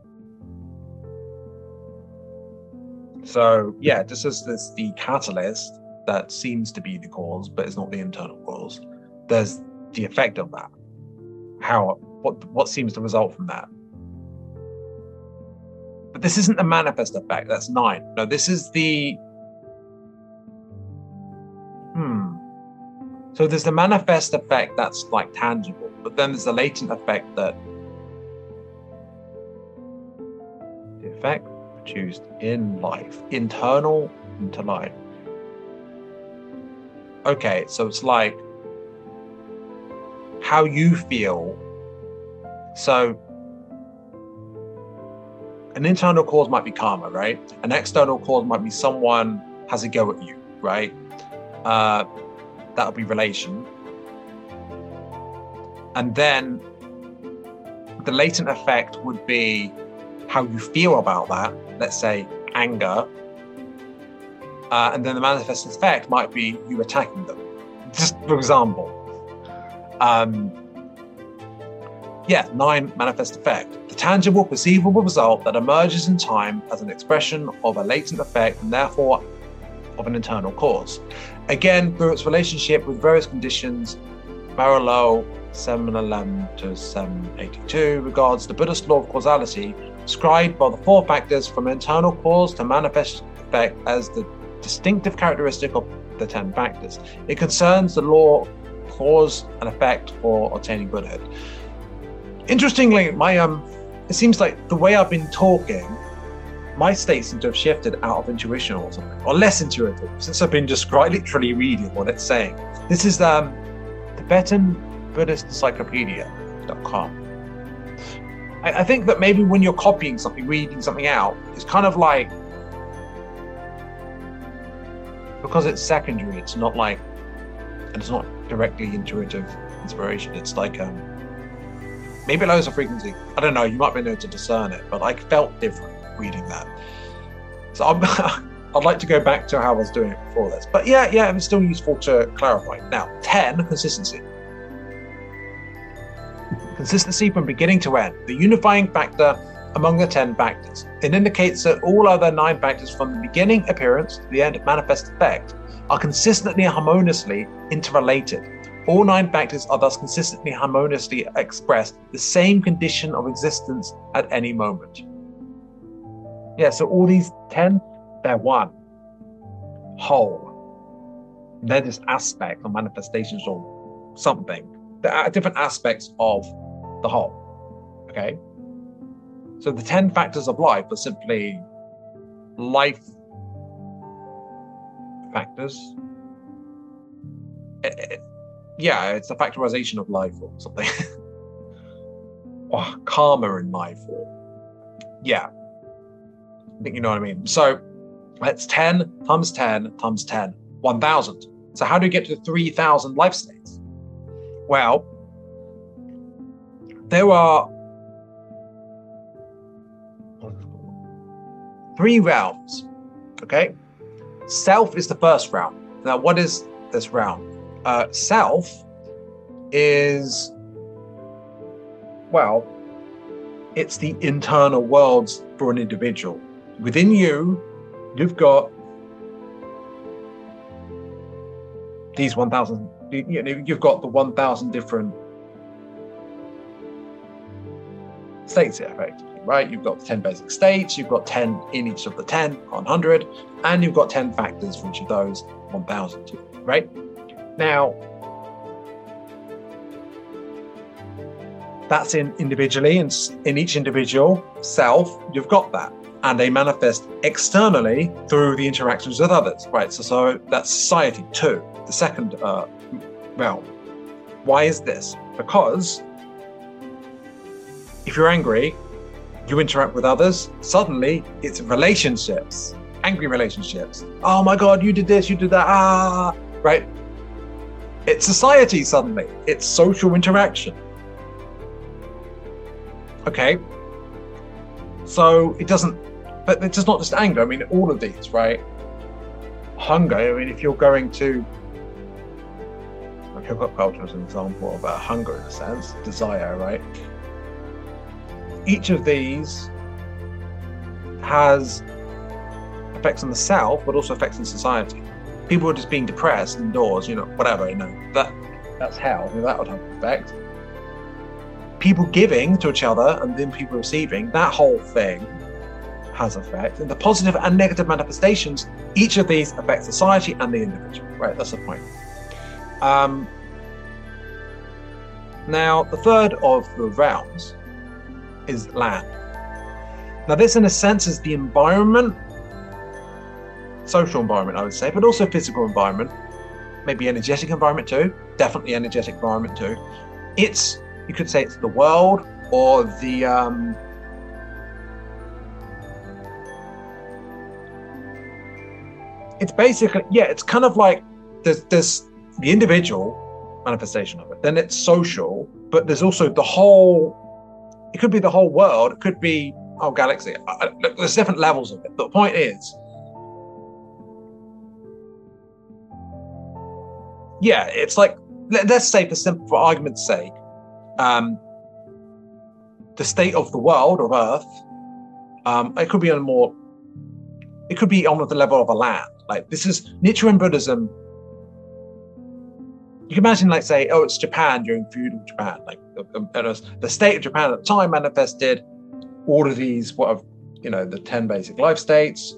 So yeah, this is this the catalyst that seems to be the cause, but it's not the internal cause. There's the effect of that. How what what seems to result from that. But this isn't the manifest effect, that's nine. No, this is the hmm. So there's the manifest effect that's like tangible, but then there's the latent effect that the effect produced in life, internal into life. Okay, so it's like how you feel. So an internal cause might be karma, right? An external cause might be someone has a go at you, right? Uh, that'll be relation. And then the latent effect would be how you feel about that let's say, anger. Uh, and then the manifest effect might be you attacking them. Just for example. Um, yeah, nine manifest effect. The tangible, perceivable result that emerges in time as an expression of a latent effect and therefore of an internal cause. Again, through its relationship with various conditions, Miao-lo 711 to 782 regards the Buddhist law of causality described by the four factors from internal cause to manifest effect as the distinctive characteristic of the 10 factors. It concerns the law cause and effect for attaining Buddhahood. Interestingly, my um, it seems like the way I've been talking, my state seems to have shifted out of intuition or something, or less intuitive, since I've been just literally reading what it's saying. This is um, Tibetan Buddhist Encyclopedia.com. I, I think that maybe when you're copying something, reading something out, it's kind of like because it's secondary, it's not like and it's not directly intuitive inspiration. It's like um maybe it lowers the frequency. I don't know, you might be able to discern it, but I felt different reading that. So I'm I'd like to go back to how I was doing it before this. But yeah, yeah, it's still useful to clarify. Now, 10, consistency. Consistency from beginning to end, the unifying factor among the 10 factors. It indicates that all other nine factors from the beginning appearance to the end manifest effect are consistently and harmoniously interrelated. All nine factors are thus consistently harmoniously express the same condition of existence at any moment. Yeah, so all these 10, they're one whole. They're just aspects or manifestations or something. They're uh, different aspects of the whole. Okay? So the 10 factors of life are simply life factors. It, it, yeah, it's a factorization of life or something. or karma in life or yeah. I think you know what I mean. So that's 10 times 10 times 10, 1000. So how do you get to 3000 life states? Well, there are three realms. Okay. Self is the first realm. Now, what is this realm? Uh, self is, well, it's the internal worlds for an individual. Within you, you've got these 1,000, you know, you've got the 1,000 different states here, effectively, right? You've got 10 basic states, you've got 10 in each of the 10, 100, and you've got 10 factors for each of those 1,000, right? Now, that's in individually, and in each individual self, you've got that. And they manifest externally through the interactions with others, right? So, so that's society too, the second uh, realm. Why is this? Because if you're angry, you interact with others, suddenly it's relationships, angry relationships. Oh my God, you did this, you did that, ah, right? It's society suddenly, it's social interaction. Okay. So it doesn't, but it's just not just anger. I mean, all of these, right? Hunger. I mean, if you're going to, hip culture is an example of a hunger in a sense, desire, right? each of these has effects on the self, but also effects on society. People are just being depressed indoors, you know, whatever, you know, that that's hell. That would have an effect. People giving to each other and then people receiving, that whole thing has effect. And the positive and negative manifestations, each of these affect society and the individual. Right, that's the point. Um, now, the third of the realms is land. Now, this, in a sense, is the environment, social environment, I would say, but also physical environment, maybe energetic environment too, definitely energetic environment too. It's, you could say, it's the world or the, um, it's basically, yeah, it's kind of like there's, there's the individual manifestation of it, then it's social, but there's also the whole it could be the whole world. It could be our galaxy. I, look, there's different levels of it. But the point is, yeah, it's like let, us say for simple, for argument's sake, um, the state of the world of Earth. Um, it could be on a more. It could be on the level of a land. Like this is Nichiren Buddhism you can imagine, like, say, oh, it's Japan during feudal Japan. Like, the state of Japan at the time manifested all of these, what have, you know, the 10 basic life states,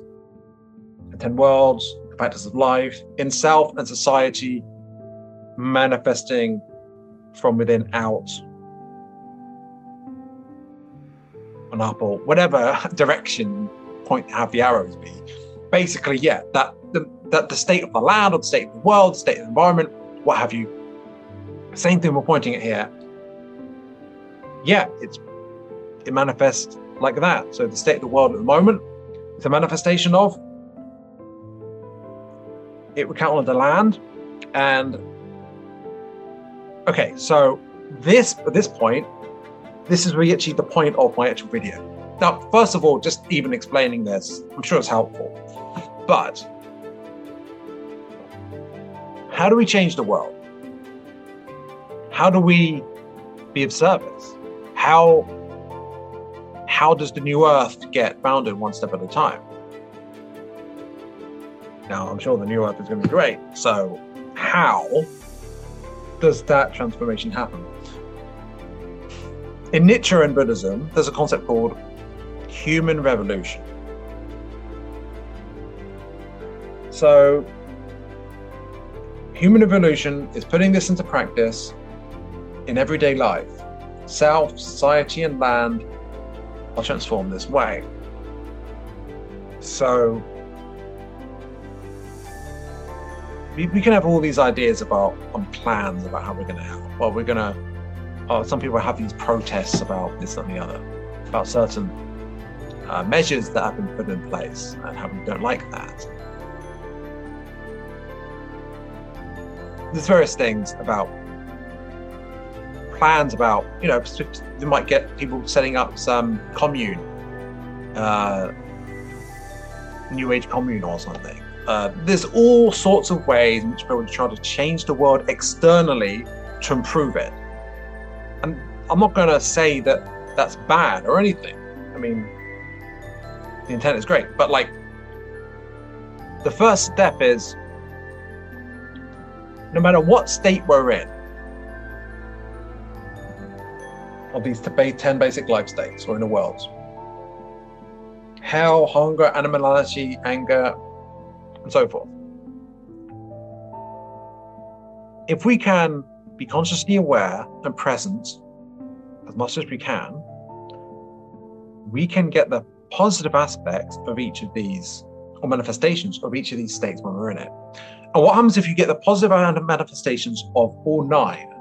the 10 worlds, the factors of life, in self and society, manifesting from within out, and up, or whatever direction point have the arrows be. Basically, yeah, that the, that the state of the land or the state of the world, state of the environment what have you. Same thing we're pointing at here. Yeah, it's it manifests like that. So the state of the world at the moment is a manifestation of it would count on the land. And okay, so this at this point, this is really actually the point of my actual video. Now, first of all, just even explaining this, I'm sure it's helpful. But how do we change the world? How do we be of service? How how does the new earth get founded one step at a time? Now, I'm sure the new earth is going to be great. So, how does that transformation happen? In Nichiren Buddhism, there's a concept called human revolution. So, human revolution is putting this into practice in everyday life. Self, society, and land are transformed this way. So, we, we can have all these ideas about and plans about how we're going to help. Well, we're going to. Oh, some people have these protests about this and the other, about certain uh, measures that have been put in place, and how we don't like that. There's various things about plans about you know they might get people setting up some commune, uh, new age commune or something uh, there's all sorts of ways in which people try to change the world externally to improve it. And I'm not going to say that that's bad or anything. I mean, the intent is great, but like, the first step is no matter what state we're in, of these 10 basic life states or in the world hell, hunger, animality, anger, and so forth. If we can be consciously aware and present as much as we can, we can get the positive aspects of each of these, or manifestations of each of these states when we're in it. And what happens if you get the positive manifestations of all nine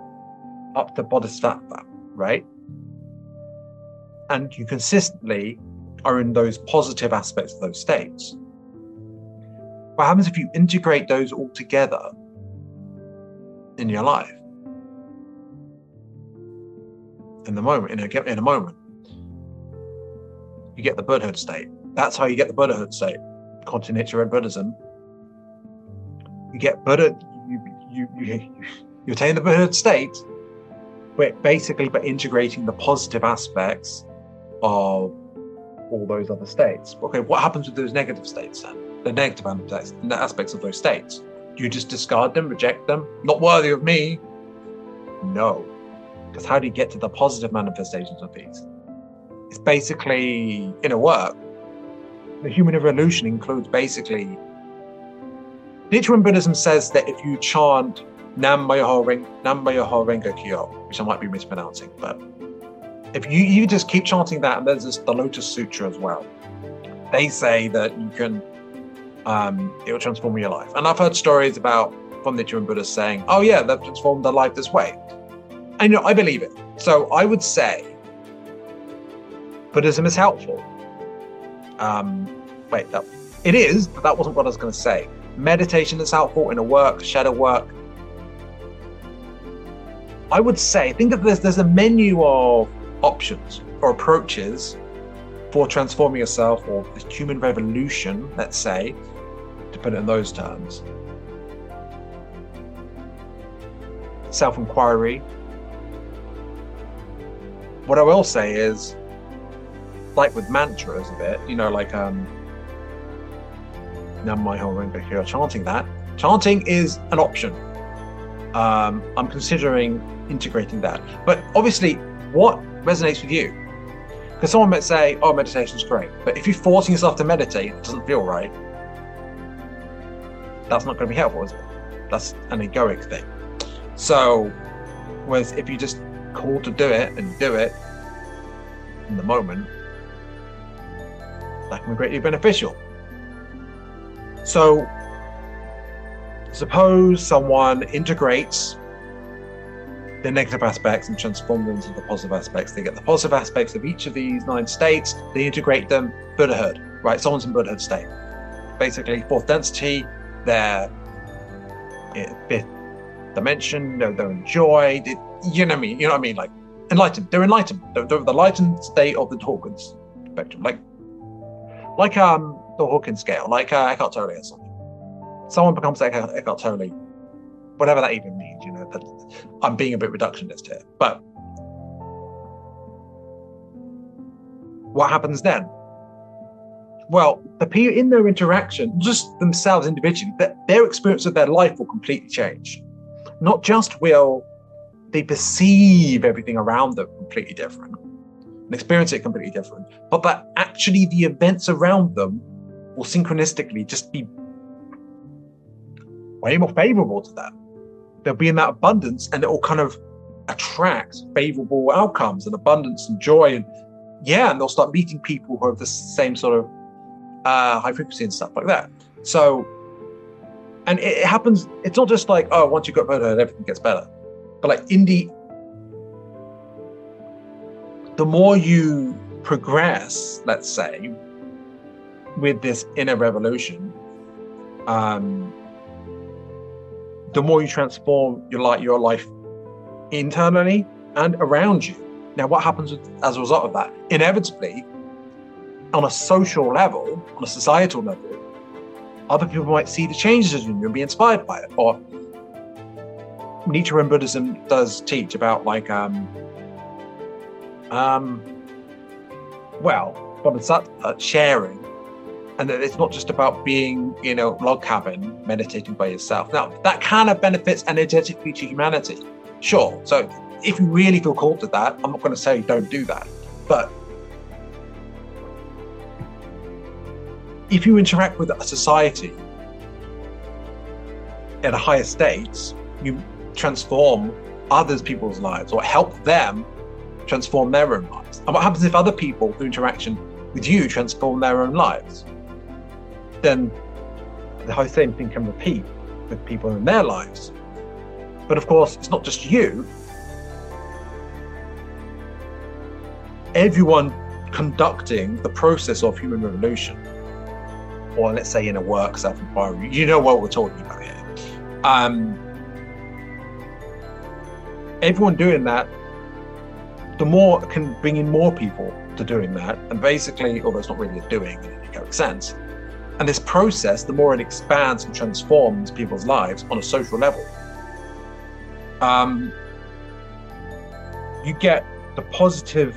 up to Bodhisattva, right? And you consistently are in those positive aspects of those states. What happens if you integrate those all together in your life? In the moment, in a, in a moment, you get the Buddhahood state. That's how you get the Buddhahood state. Continuity in Buddhism. You get Buddha, you, you, you, you attain the Buddhahood state, but basically by integrating the positive aspects of all those other states. Okay, what happens with those negative states then? the negative aspects of those states. Do you just discard them, reject them? Not worthy of me? No. Because how do you get to the positive manifestations of these? It's basically inner work. The human revolution includes basically. Nichiren Buddhism says that if you chant Nam Myoho Renge Kyo, which I might be mispronouncing, but if you, you just keep chanting that, and there's this, the Lotus Sutra as well, they say that you can um, it will transform your life. And I've heard stories about from Nichiren Buddha saying, "Oh yeah, they've transformed their life this way." And you know, I believe it. So I would say Buddhism is helpful. Um, wait, that, it is, but that wasn't what I was going to say. Meditation is helpful in a work, shadow work. I would say, think of this: there's a menu of options or approaches for transforming yourself or the human revolution, let's say, to put it in those terms. Self inquiry. What I will say is, like with mantras a bit, you know, like um, Nam Myoho Renge Kyo, chanting that. Chanting is an option. Um, I'm considering integrating that. But obviously, what resonates with you? Because someone might say, oh, meditation's great. But if you're forcing yourself to meditate, it doesn't feel right that's not going to be helpful, is it? That's an egoic thing. So, whereas if you just call to do it and do it in the moment, that can be greatly beneficial. So, suppose someone integrates the negative aspects and transform them into the positive aspects. They get the positive aspects of each of these nine states, they integrate them, Buddhahood, right? Someone's in Buddhahood state. Basically, fourth density, their fifth dimension, they're, they're enjoyed. It, you know what I mean? You know what I mean? Like enlightened. They're enlightened. They're, they're the enlightened state of the Hawkins spectrum. Like, like um, the Hawking scale, like uh, Eckhart Tolle or something. Someone becomes Eckhart, Eckhart Tolle, whatever that even means. You know, I'm being a bit reductionist here, but what happens then? Well, the people in their interaction, just themselves individually, that their experience of their life will completely change. Not just will they perceive everything around them completely different and experience it completely different, but that actually the events around them will synchronistically just be way more favorable to them. They'll be in that abundance and it will kind of attract favorable outcomes and abundance and joy. And yeah, and they'll start meeting people who have the same sort of uh, high frequency and stuff like that. So, and it, happens, it's not just like, oh, once you got better, everything gets better. But like in the, the more you progress, let's say, with this inner revolution, um, the more you transform your life, your life internally and around you. Now, what happens as a result of that? Inevitably, on a social level, on a societal level, other people might see the changes in you and be inspired by it. Or Nichiren Buddhism does teach about like um um well, bodhisattva sharing and that it's not just about being, you know, log cabin meditating by yourself. Now, that kind of benefits energetically to humanity, sure. So, if you really feel called to that, I'm not going to say don't do that, but if you interact with a society at a higher state, you transform others people's lives or help them transform their own lives. And what happens if other people through interaction with you transform their own lives? Then the same thing can repeat with people in their lives. But of course, it's not just you. Everyone conducting the process of human revolution, or let's say in a work self inquiry, you know what we're talking about here. Um, everyone doing that, the more can bring in more people to doing that. And basically, although it's not really a doing in any correct sense, and this process, the more it expands and transforms people's lives on a social level, um, you get the positive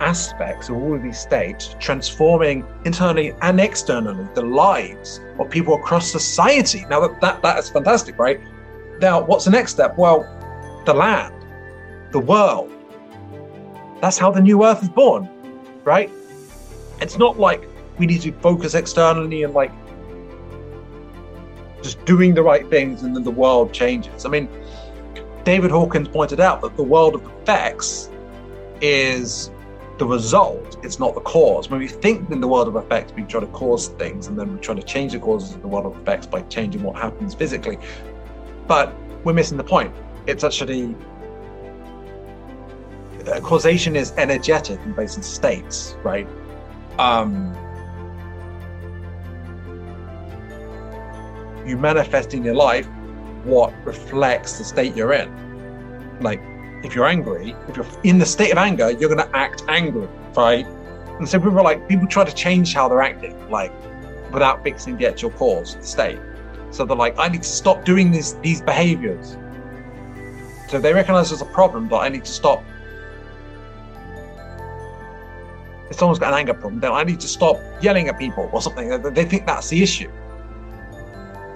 aspects of all of these states transforming internally and externally the lives of people across society. Now that, that, that is fantastic, right? Now, what's the next step? Well, the land, the world. That's how the new earth is born, right? It's not like we need to focus externally and like just doing the right things and then the world changes. I mean, David Hawkins pointed out that the world of effects is the result, it's not the cause. When we think in the world of effects, we try to cause things and then we try to change the causes of the world of effects by changing what happens physically. But we're missing the point. It's actually uh, causation is energetic and based in states, right? Um, you manifest in your life what reflects the state you're in. Like, if you're angry, if you're in the state of anger, you're going to act angry, right? And so people are like, people try to change how they're acting, like, without fixing the actual cause, the state. So they're like, I need to stop doing these these behaviors. So they recognize there's a problem, but I need to stop. If someone's got an anger problem, then I need to stop yelling at people or something. They think that's the issue.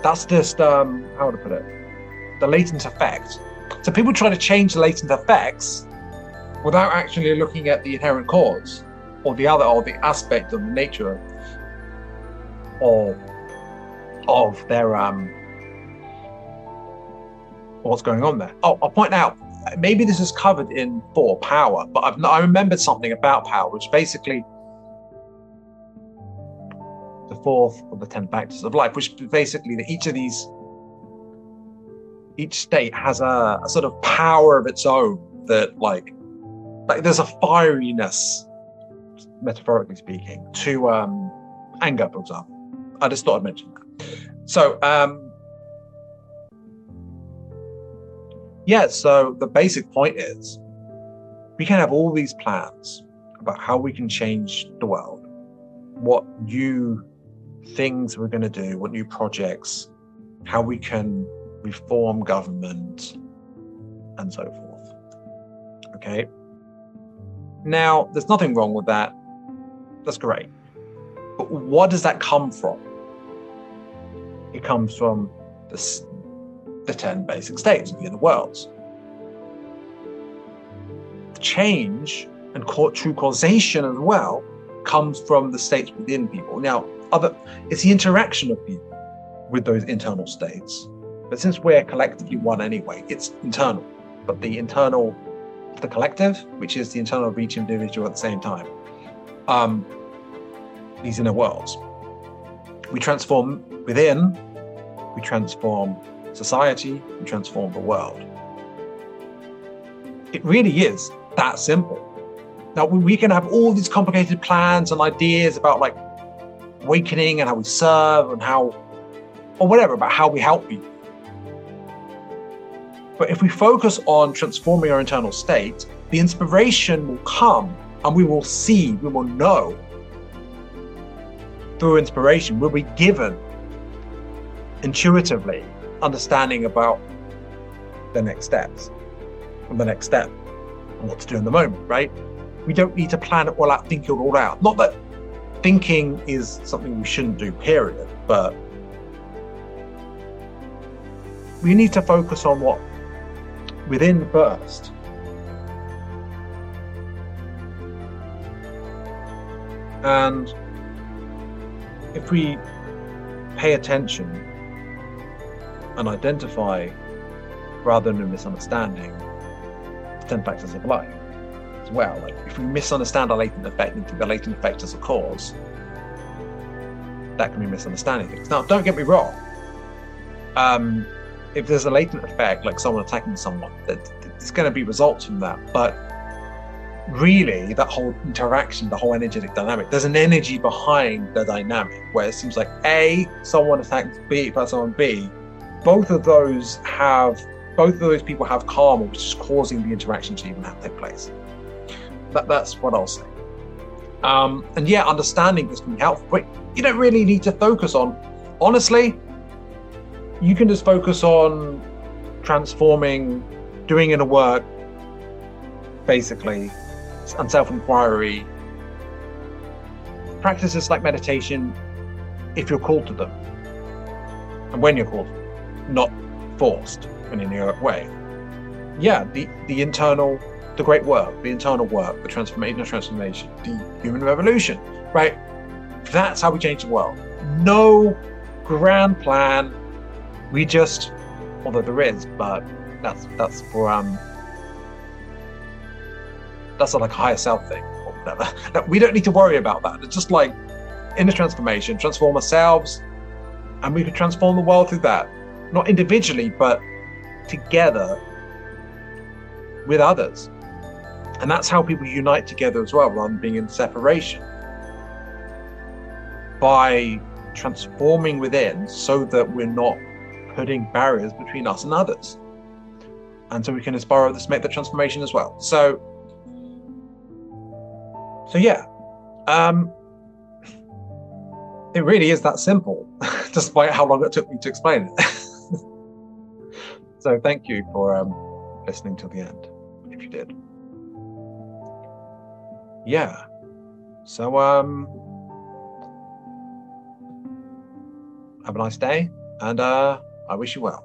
That's just um, how to put it, the latent effect. So people try to change the latent effects without actually looking at the inherent cause or the other or the aspect of the nature or of their um what's going on there. Oh, I'll point out maybe this is covered in for power, but I've I remembered something about power, which basically fourth of the ten factors of life, which basically that each of these, each state has a, a sort of power of its own that like, like there's a fieriness, metaphorically speaking, to um, anger, for example. I just thought I'd mention that. So, um, yeah, so the basic point is we can have all these plans about how we can change the world what new things we're going to do, what new projects, how we can reform government, and so forth. Okay. Now, there's nothing wrong with that. That's great. But what does that come from? It comes from the, the 10 basic states of the inner worlds. Change and true causation as well comes from the states within people. Now, other it's the interaction of people with those internal states. But since we're collectively one anyway, it's internal. But the internal, the collective, which is the internal of each individual at the same time, um, these inner worlds. We transform within, we transform society, we transform the world. It really is that simple. Now, we can have all these complicated plans and ideas about like awakening and how we serve and how, or whatever, about how we help people. But if we focus on transforming our internal state, the inspiration will come and we will see, we will know through inspiration, we'll be given intuitively understanding about the next steps and the next step and what to do in the moment, right? We don't need to plan it all out, think it all out. Not that thinking is something we shouldn't do, period, but we need to focus on what within first. And if we pay attention and identify rather than a misunderstanding the 10 factors of life well. Like if we misunderstand a latent effect and the latent effect as a cause, that can be misunderstanding things. Now, don't get me wrong. Um, if there's a latent effect, like someone attacking someone, that there's going to be results from that. But really, that whole interaction, the whole energetic dynamic, there's an energy behind the dynamic where it seems like A, someone attacks B, by someone B. Both of those have, both of those people have karma, which is causing the interaction to even have take place. That, that's what I'll say. Um, and yeah, understanding this can be helpful, but you don't really need to focus on, honestly, you can just focus on transforming, doing inner work, basically, and self inquiry. Practices like meditation if you're called to them and when you're called, not forced in any way. Yeah, the, the internal, the great work, the internal work, the transformation, transformation, the human revolution, right? That's how we change the world. No grand plan, we just, although there is, but that's that's for um, that's like a higher self thing or whatever. we don't need to worry about that. It's just like inner transformation, transform ourselves, and we can transform the world through that. Not individually, but together with others. And that's how people unite together as well, rather than being in separation. By transforming within so that we're not putting barriers between us and others. And so we can inspire others to make that transformation as well. So, so yeah, um, it really is that simple, despite how long it took me to explain it. so thank you for um, listening till the end, if you did. Yeah. So um, have a nice day and uh I wish you well.